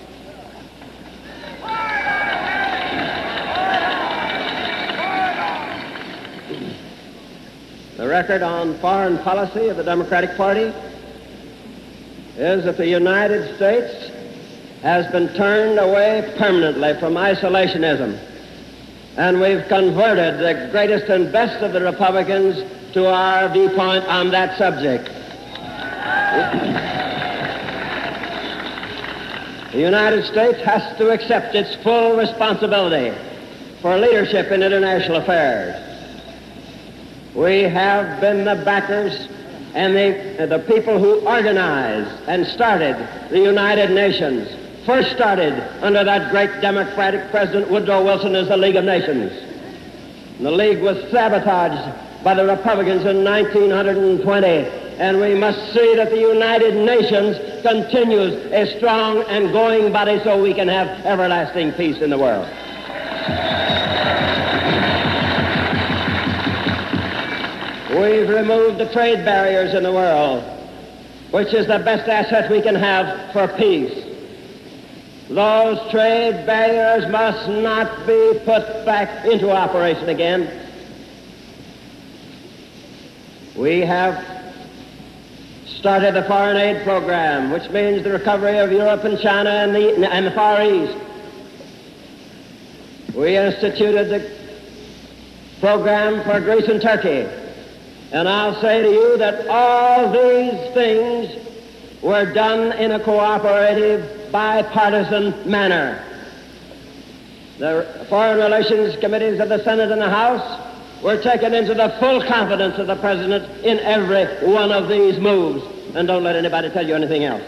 The record on foreign policy of the Democratic Party is that the United States has been turned away permanently from isolationism. And we've converted the greatest and best of the Republicans to our viewpoint on that subject. the United States has to accept its full responsibility for leadership in international affairs. We have been the backers and the, the people who organized and started the United Nations. First started under that great Democratic President Woodrow Wilson as the League of Nations. And the League was sabotaged by the Republicans in 1920. And we must see that the United Nations continues a strong and going body so we can have everlasting peace in the world. We've removed the trade barriers in the world, which is the best asset we can have for peace. Those trade barriers must not be put back into operation again. We have started the foreign aid program, which means the recovery of Europe and China and the, and the Far East. We instituted the program for Greece and Turkey. And I'll say to you that all these things were done in a cooperative, bipartisan manner. The Foreign Relations Committees of the Senate and the House were taken into the full confidence of the President in every one of these moves. And don't let anybody tell you anything else.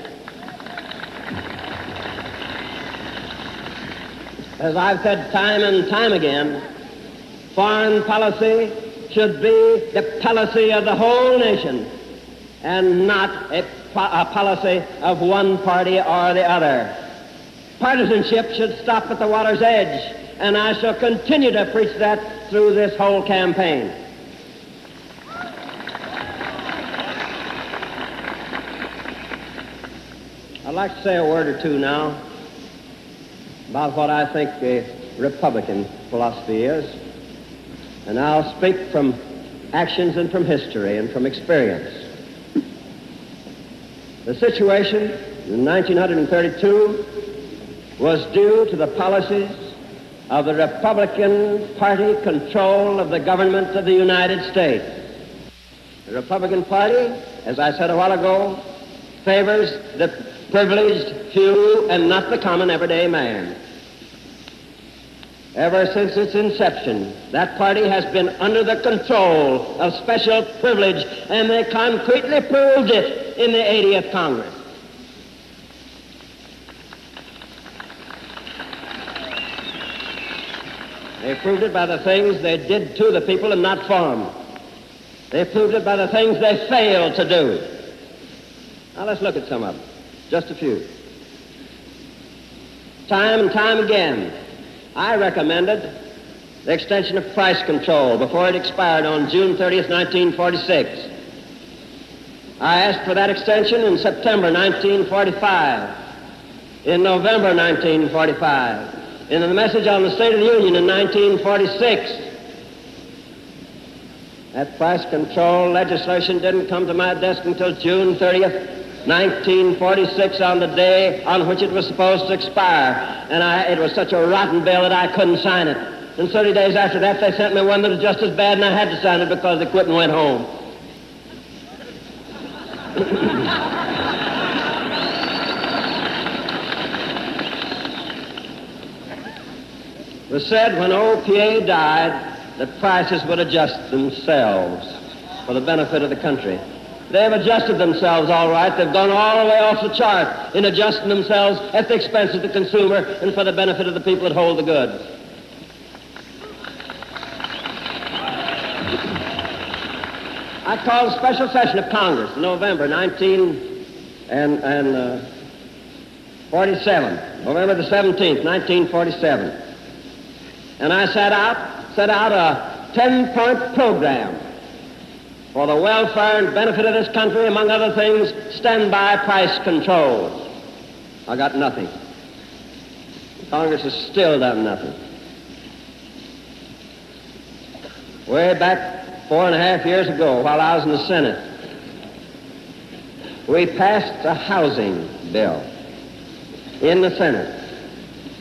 As I've said time and time again, foreign policy should be the policy of the whole nation and not a, a, policy of one party or the other. Partisanship should stop at the water's edge, and I shall continue to preach that through this whole campaign. I'd like to say a word or two now about what I think the Republican philosophy is. And I'll speak from actions and from history and from experience. The situation in 1932 was due to the policies of the Republican Party control of the government of the United States. The Republican Party, as I said a while ago, favors the privileged few and not the common everyday man. Ever since its inception, that party has been under the control of special privilege, and they concretely proved it in the 80th Congress. They proved it by the things they did to the people and not for them. They proved it by the things they failed to do. Now let's look at some of them, just a few. Time and time again, I recommended the extension of price control before it expired on June 30th, 1946. I asked for that extension in September 1945, in November 1945, in the message on the State of the Union in 1946. That price control legislation didn't come to my desk until June 30th, 1946 on the day on which it was supposed to expire. And I, it was such a rotten bill that I couldn't sign it. And 30 days after that, they sent me one that was just as bad, and I had to sign it because they quit and went home. it was said when OPA died that prices would adjust themselves for the benefit of the country. They've adjusted themselves all right. They've gone all the way off the chart in adjusting themselves at the expense of the consumer and for the benefit of the people that hold the goods. I called a special session of Congress in November 1947, uh, November the 17th, 1947. And I set out, set out a 10-point program for the welfare and benefit of this country, among other things, stand-by price controls. I got nothing. Congress has still done nothing. Way back four and a half years ago, while I was in the Senate, we passed a housing bill in the Senate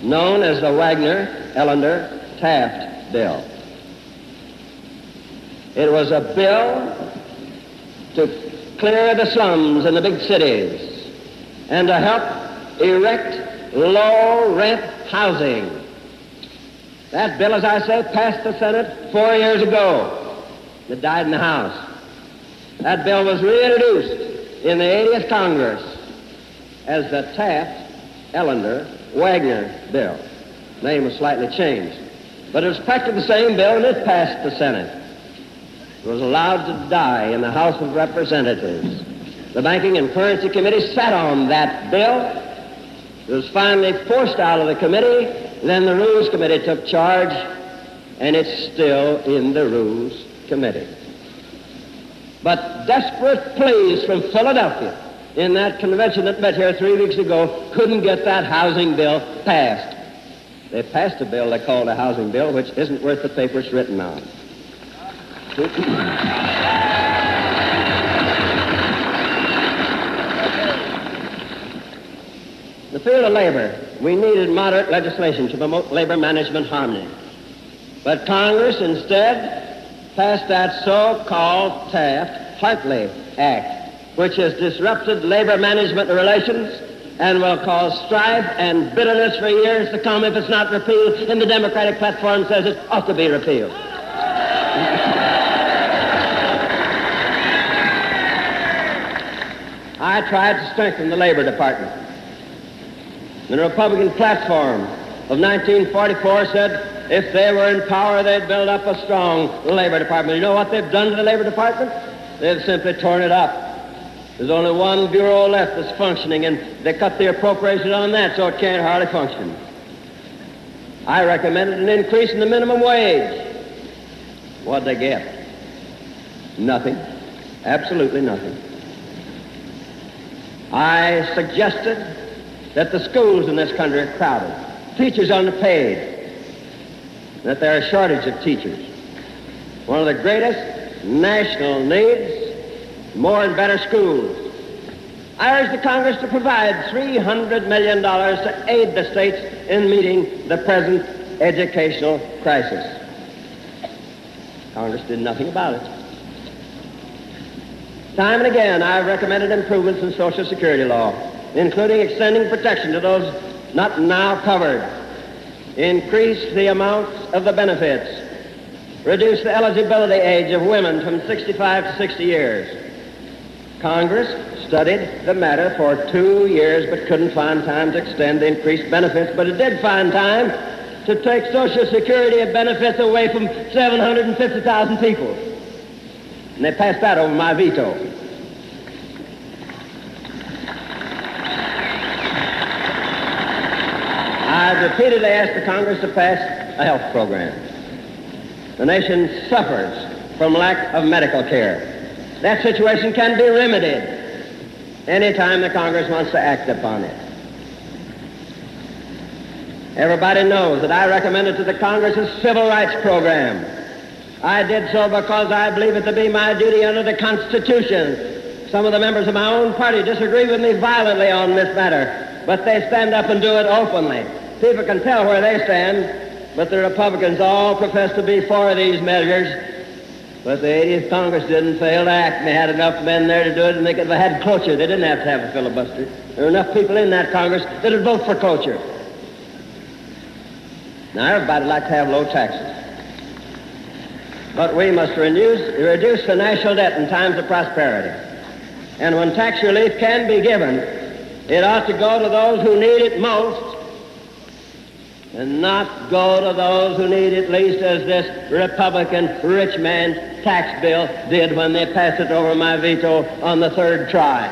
known as the Wagner Ellender Taft bill. It was a bill to clear the slums in the big cities and to help erect low rent housing. That bill, as I say, passed the Senate four years ago. It died in the House. That bill was reintroduced in the 80th Congress as the Taft Ellender Wagner bill. Name was slightly changed. But it was practically the same bill and it passed the Senate. Was allowed to die in the House of Representatives. The Banking and Currency Committee sat on that bill. It was finally forced out of the committee. Then the Rules Committee took charge, and it's still in the Rules Committee. But desperate pleas from Philadelphia in that convention that met here three weeks ago couldn't get that housing bill passed. They passed a bill they called a housing bill, which isn't worth the paper it's written on. The field of labor, we needed moderate legislation to promote labor management harmony. But Congress instead passed that so-called Taft-Hartley Act, which has disrupted labor management relations and will cause strife and bitterness for years to come if it's not repealed, and the Democratic platform says it ought to be repealed. I tried to strengthen the Labor Department. The Republican platform of 1944 said if they were in power, they'd build up a strong Labor Department. You know what they've done to the Labor Department? They've simply torn it up. There's only one bureau left that's functioning, and they cut the appropriation on that, so it can't hardly function. I recommended an increase in the minimum wage. What'd they get? Nothing. Absolutely nothing. I suggested that the schools in this country are crowded, teachers underpaid, that there are a shortage of teachers. One of the greatest national needs more and better schools. I urge the Congress to provide $300 million to aid the states in meeting the present educational crisis. Congress did nothing about it. Time and again, I've recommended improvements in Social Security law, including extending protection to those not now covered, increase the amounts of the benefits, reduce the eligibility age of women from 65 to 60 years, Congress studied the matter for two years but couldn't find time to extend the increased benefits, but it did find time to take Social Security benefits away from 750,000 people. And they passed that over my veto. I've repeatedly asked the Congress to pass a health program. The nation suffers from lack of medical care. That situation can be remedied anytime the Congress wants to act upon it. Everybody knows that I recommended to the Congress a civil rights program. I did so because I believe it to be my duty under the Constitution. Some of the members of my own party disagree with me violently on this matter, but they stand up and do it openly. People can tell where they stand, but the Republicans all profess to be for these measures, but the 80th Congress didn't fail to act, they had enough men there to do it, and they could have had cloture. They didn't have to have a filibuster. There were enough people in that Congress that would vote for cloture. Now, everybody would like to have low taxes. But we must reduce, reduce the national debt in times of prosperity. And when tax relief can be given, it ought to go to those who need it most and not go to those who need it least as this Republican rich man tax bill did when they passed it over my veto on the third try.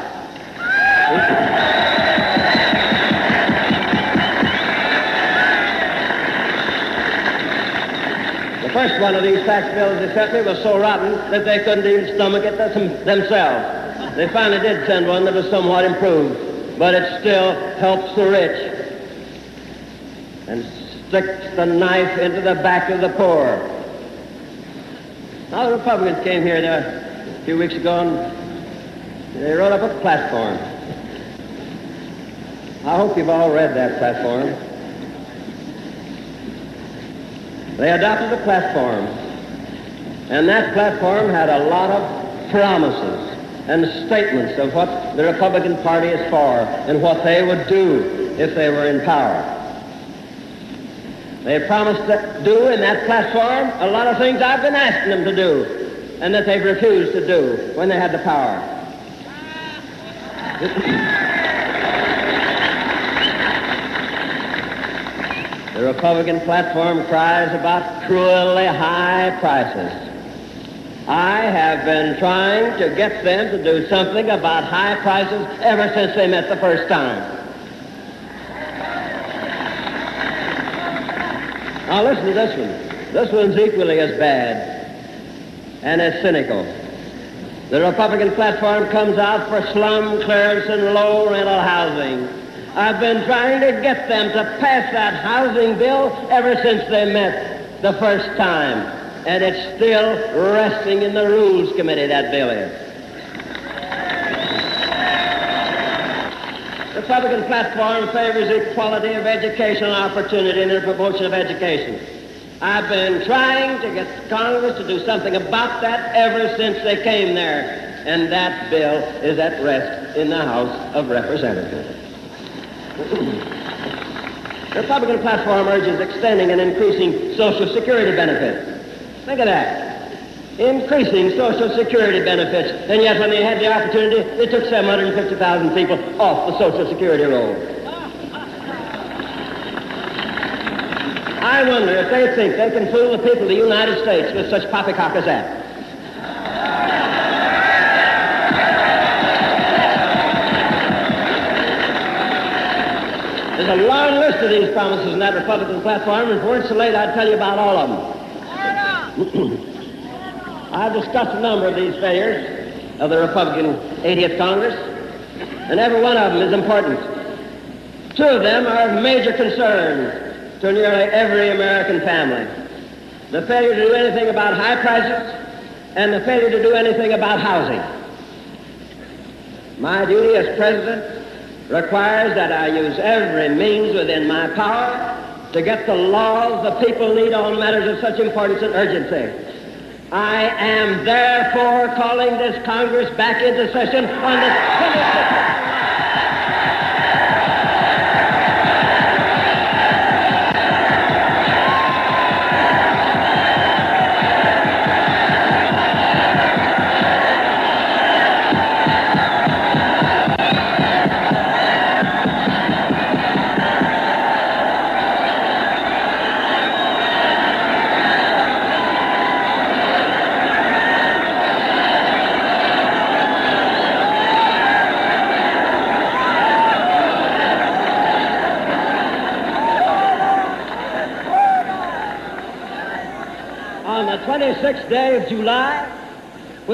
First one of these tax bills they sent me was so rotten that they couldn't even stomach it themselves. They finally did send one that was somewhat improved, but it still helps the rich and sticks the knife into the back of the poor. Now the Republicans came here a few weeks ago and they wrote up a platform. I hope you've all read that platform. They adopted a platform, and that platform had a lot of promises and statements of what the Republican Party is for and what they would do if they were in power. They promised to do in that platform a lot of things I've been asking them to do and that they've refused to do when they had the power. The Republican platform cries about cruelly high prices. I have been trying to get them to do something about high prices ever since they met the first time. Now listen to this one. This one's equally as bad and as cynical. The Republican platform comes out for slum clearance and low rental housing. I've been trying to get them to pass that housing bill ever since they met the first time. And it's still resting in the Rules Committee, that bill is. The Republican platform favors equality of educational opportunity and the promotion of education. I've been trying to get Congress to do something about that ever since they came there. And that bill is at rest in the House of Representatives. The Republican platform urges extending and increasing Social Security benefits. Think of that. Increasing Social Security benefits. And yet when they had the opportunity, they took 750,000 people off the Social Security roll. I wonder if they think they can fool the people of the United States with such poppycock as that. There's a long list of these promises in that Republican platform, and if it weren't so late, I'd tell you about all of them. I've discussed a number of these failures of the Republican 80th Congress, and every one of them is important. Two of them are of major concern to nearly every American family. The failure to do anything about high prices and the failure to do anything about housing. My duty as president requires that I use every means within my power to get the laws the people need on matters of such importance and urgency. I am therefore calling this Congress back into session on the 26th.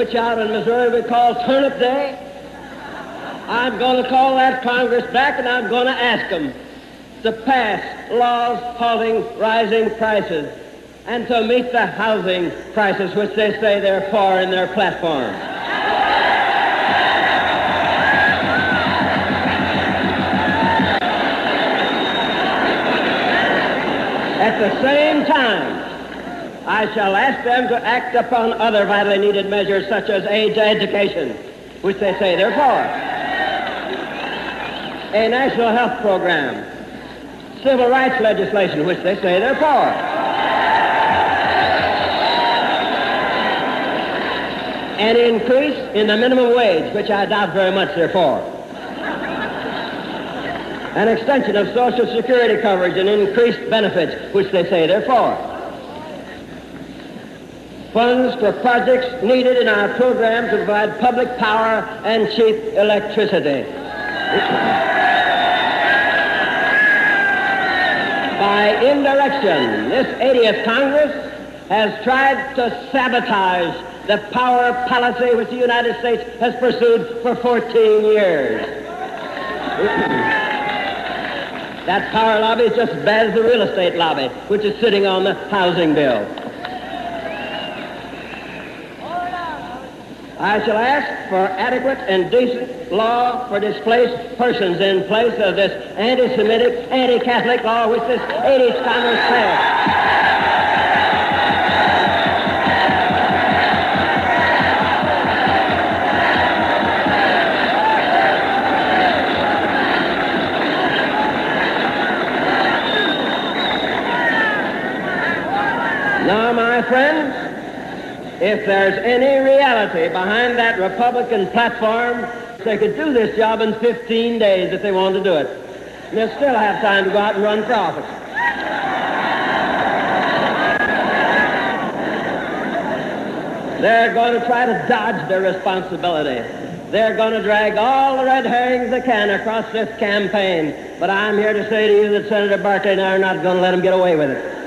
Which out in Missouri we call Turnip Day, I'm going to call that Congress back and I'm going to ask them to pass laws halting rising prices and to meet the housing prices which they say they're for in their platform. At the same time, I shall ask them to act upon other vitally needed measures such as aid to education, which they say they're for, a national health program, civil rights legislation, which they say they're for, an increase in the minimum wage, which I doubt very much they're for. An extension of Social Security coverage and increased benefits, which they say they're for. Funds for projects needed in our program to provide public power and cheap electricity. By indirection, this 80th Congress has tried to sabotage the power policy which the United States has pursued for 14 years. that power lobby is just as bad as the real estate lobby, which is sitting on the housing bill. I shall ask for adequate and decent law for displaced persons in place of this anti-Semitic, anti-Catholic law which this 80th Congress passed. If there's any reality behind that Republican platform, they could do this job in 15 days if they wanted to do it. And they'll still have time to go out and run for office. They're going to try to dodge their responsibility. They're going to drag all the red herrings they can across this campaign. But I'm here to say to you that Senator Barkley and I are not going to let them get away with it.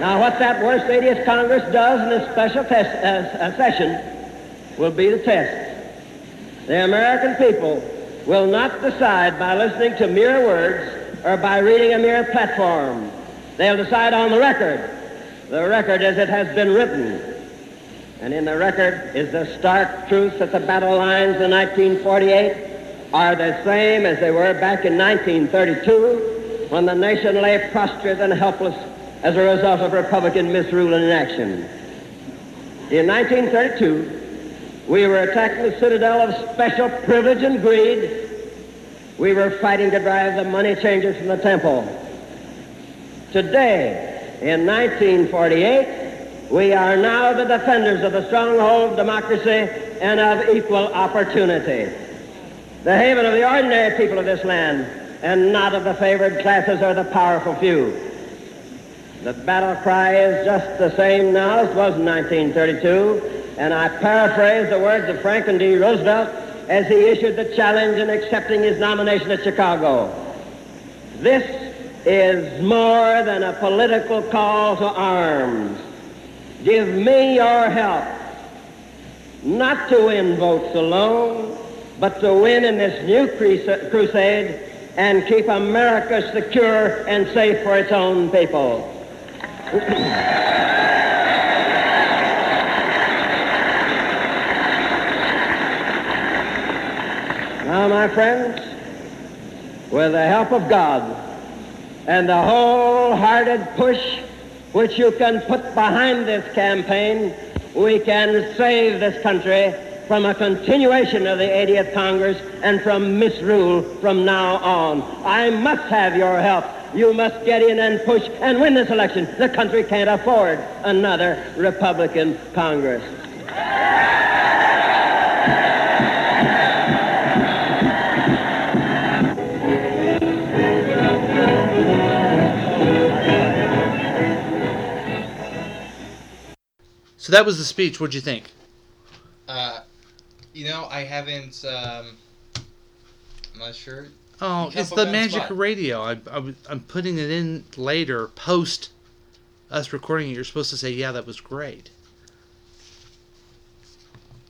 Now, what that worst 80th Congress does in this special test, uh, uh, session will be the test. The American people will not decide by listening to mere words or by reading a mere platform. They'll decide on the record, the record as it has been written. And in the record is the stark truth that the battle lines in 1948 are the same as they were back in 1932 when the nation lay prostrate and helpless as a result of Republican misrule and inaction. In 1932, we were attacking the citadel of special privilege and greed. We were fighting to drive the money changers from the temple. Today, in 1948, we are now the defenders of the stronghold of democracy and of equal opportunity. The haven of the ordinary people of this land and not of the favored classes or the powerful few. The battle cry is just the same now as it was in 1932, and I paraphrase the words of Franklin D. Roosevelt as he issued the challenge in accepting his nomination at Chicago. This is more than a political call to arms. Give me your help, not to win votes alone, but to win in this new crusade and keep America secure and safe for its own people. Now, my friends, with the help of God and the wholehearted push which you can put behind this campaign, we can save this country from a continuation of the 80th Congress and from misrule from now on. I must have your help. You must get in and push and win this election. The country can't afford another Republican Congress. So that was the speech. What'd you think? Uh, you know, I haven't. Um, I'm not sure. Oh, it's the me on the magic spot. of radio. I, I, am putting it in later, post us recording it. You're supposed to say, "Yeah, that was great."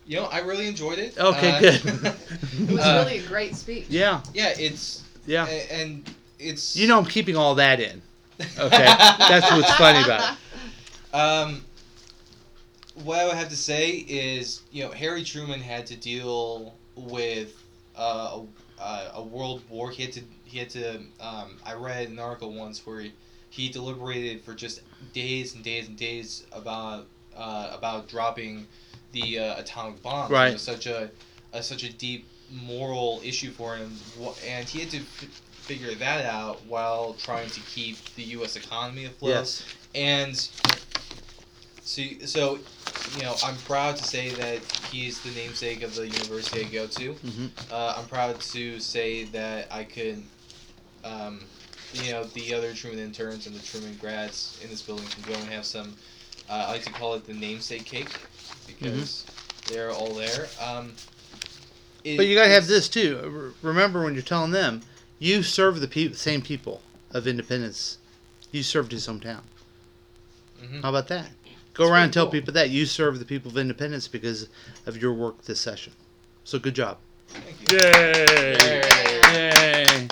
You know, I really enjoyed it. Okay, Uh, good. It was Uh, really a great speech. Yeah, Yeah, it's yeah. and it's You know, I'm keeping all that in. Okay, that's what's funny about it. Um, what I would have to say is, you know, Harry Truman had to deal with uh, a, a world war. He had to. He had to. Um, I read an article once where he, he deliberated for just days and days and days about uh, about dropping the uh, atomic bomb. Right. It was such a, a such a deep moral issue for him, and he had to f- figure that out while trying to keep the U.S. economy afloat. Yes. And so, so, you know, I'm proud to say that he's the namesake of the university I go to. Mhm. Uh, I'm proud to say that I could um, you know the other Truman interns and the Truman grads in this building can go and have some. Uh, I like to call it the namesake cake because they're all there. Um, it- But you gotta have this too. Remember when you're telling them, you serve the pe- same people of Independence. You served his hometown. Mhm. How about that? Go That's around and tell cool. people that you serve the people of Independence because of your work this session. So good job. Thank you. Yay! Yay. Yay!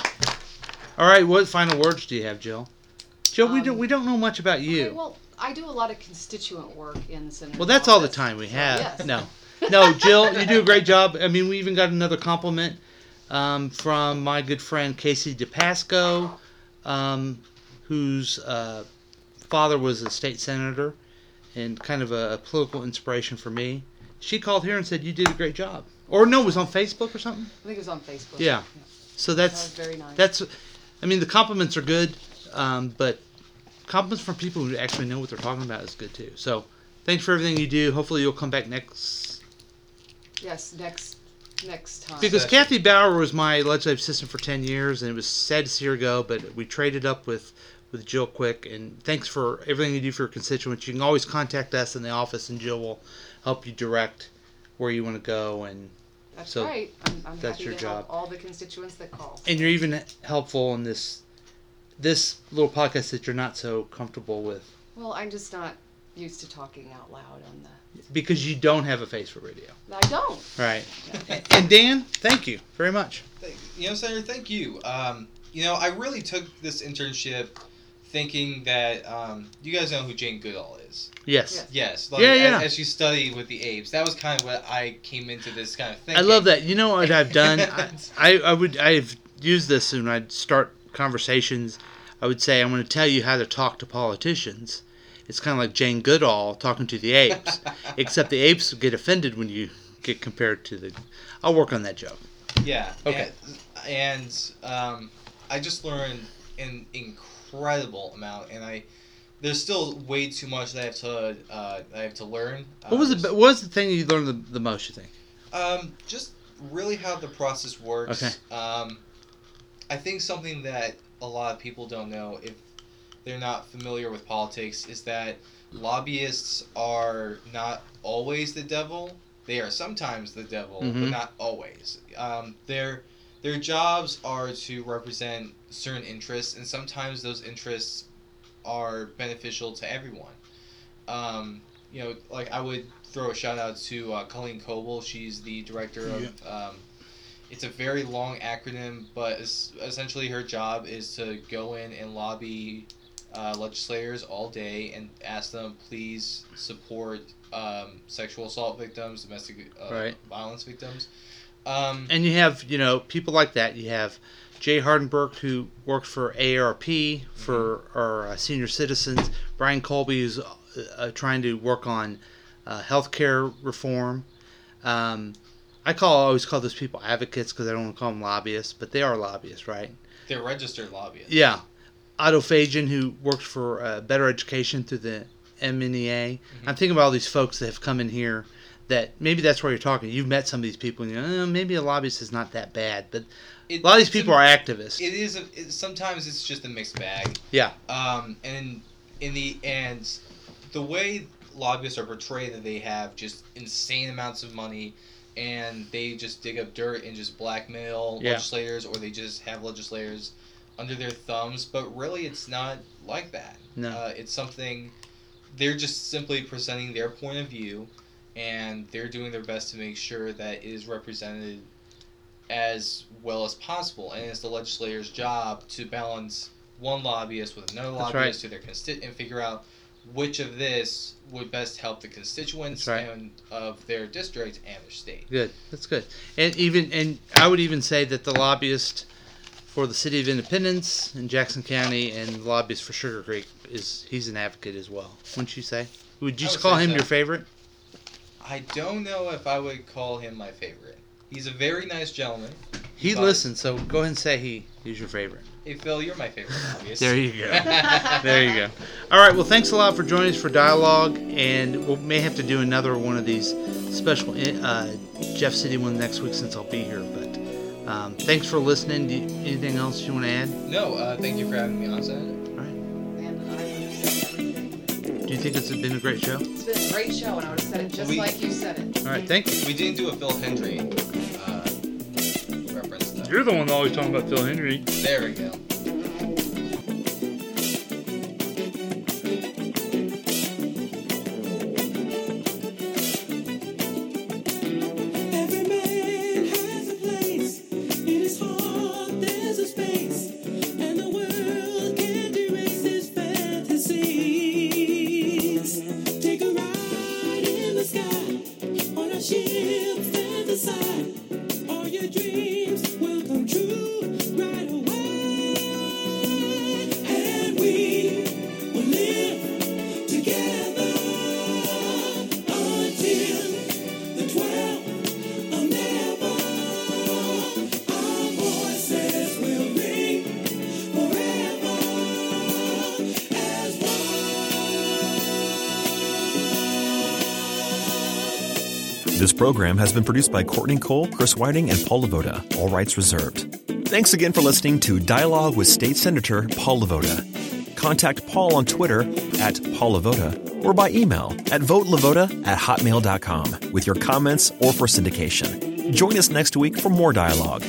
All right, what final words do you have, Jill? Jill, we Um, don't we don't know much about you. Okay, well, I do a lot of constituent work in the Senator's Well, that's all the time we So, have. yes. No, no, Jill, you do a great job. I mean, we even got another compliment um, from my good friend Casey DePasco, um, whose uh, father was a state senator and kind of a, political inspiration for me. She called here and said you did a great job. Or no, it was on Facebook or something. I think it was on Facebook. Yeah. So That that's was very nice. that's. I mean, the compliments are good, um, but compliments from people who actually know what they're talking about is good too. So, thanks for everything you do. Hopefully, you'll come back next. yes, next next time. Because Session. Kathy Bauer was my legislative assistant for ten years, and it was sad to see her go. But we traded up with with Jill Quick, and thanks for everything you do for your constituents. You can always contact us in the office, and Jill will help you direct where you want to go and that's so right. I'm, I'm that's happy your to job. help all the constituents that call. and you're even helpful in this this little podcast that you're not so comfortable with Well, I'm just not used to talking out loud on the. because you don't have a face for radio. I don't. Right. and Dan, thank you very much. Thank- You know, Senator, thank you. Um, you know, I really took this internship thinking that um, you guys know who Jane Goodall is. Yes. Yes. Yes, like, Yeah, as- yeah. As, you study with the apes, that was kind of what I came into this kind of thing. I love that. You know what I've done? I, I, I would I've used this when I'd start conversations. I would say I'm going to tell you how to talk to politicians. It's kind of like Jane Goodall talking to the apes, except the apes get offended when you get compared to the. I'll work on that joke. Yeah. Okay. And, and um, I just learned an incredible amount, and I there's still way too much that I have to uh, I have to learn. What was Um, the what was the thing you learned the, the most? You think? Um, just really how the process works. Okay. Um, I think something that a lot of people don't know if they're not familiar with politics is that lobbyists are not always the devil. They are sometimes the devil, but Mhm. not always. Um, their their jobs are to represent certain interests, and sometimes those interests are beneficial to everyone. Um, you know, like I would throw a shout out to uh, Colleen Coble. She's the director of. Um, it's a very long acronym, but es- essentially her job is to go in and lobby uh, legislators all day and ask them please support um, sexual assault victims, domestic uh, Right. violence victims. Um, And you have, you know, people like that. You have Jay Hardenbrook, who works for ARP for our uh, senior citizens. Brian Colby, who's uh, uh, trying to work on uh, healthcare reform. Um, I call always call those people advocates because I don't want to call them lobbyists, but they are lobbyists, right? they're registered lobbyists. Yeah. Otto Fajen, who works for uh, Better Education through the MNEA. I'm thinking about all these folks that have come in here that maybe that's where you're talking. You've met some of these people and you know, "Eh, maybe a lobbyist is not that bad. But It- a lot of these it's a- people are activists. It is. A, it, sometimes it's just a mixed bag. yeah. Um, and in the and the way lobbyists are portrayed that they have just insane amounts of money and they just dig up dirt and just blackmail Yeah. legislators or they just have legislators under their thumbs but really it's not like that No. uh, it's something they're just simply presenting their point of view and they're doing their best to make sure that it is represented as well as possible and it's the legislator's job to balance one lobbyist with another That's lobbyist right. to their consti- and figure out which of this would best help the constituents right. and of their district and their state. Good. That's good. And even and I would even say that the lobbyist for the city of Independence in Jackson County and the lobbyist for Sugar Creek is he's an advocate as well. Wouldn't you say? Would you just would call him so. your favorite? I don't know if I would call him my favorite. He's a very nice gentleman. He But- listens, so go ahead and say he he's your favorite. Hey Phil, you're my favorite lobbyist. There you go. there you go. All right. Well, thanks a lot for joining us for dialogue, and we may have to do another one of these special uh, Jeff City one next week since I'll be here. But Um, thanks for listening. Do you, anything else you want to add? No, uh, thank you for having me on, Senator. Think it's been a great show? It's been a great show, and I would have said it just We- like you said it. All right, thank you. We didn't do a Phil Hendry uh, reference, though. You're the one always talking about Phil Henry. There we go. Program has been produced by Courtney Cole, Chris Whiting, and Paul LeVota. All rights reserved. Thanks again for listening to Dialogue with State Senator Paul LeVota. Contact Paul on Twitter at Paul LeVota or by email at votelevota at hotmail.com with your comments or for syndication. Join us next week for more dialogue.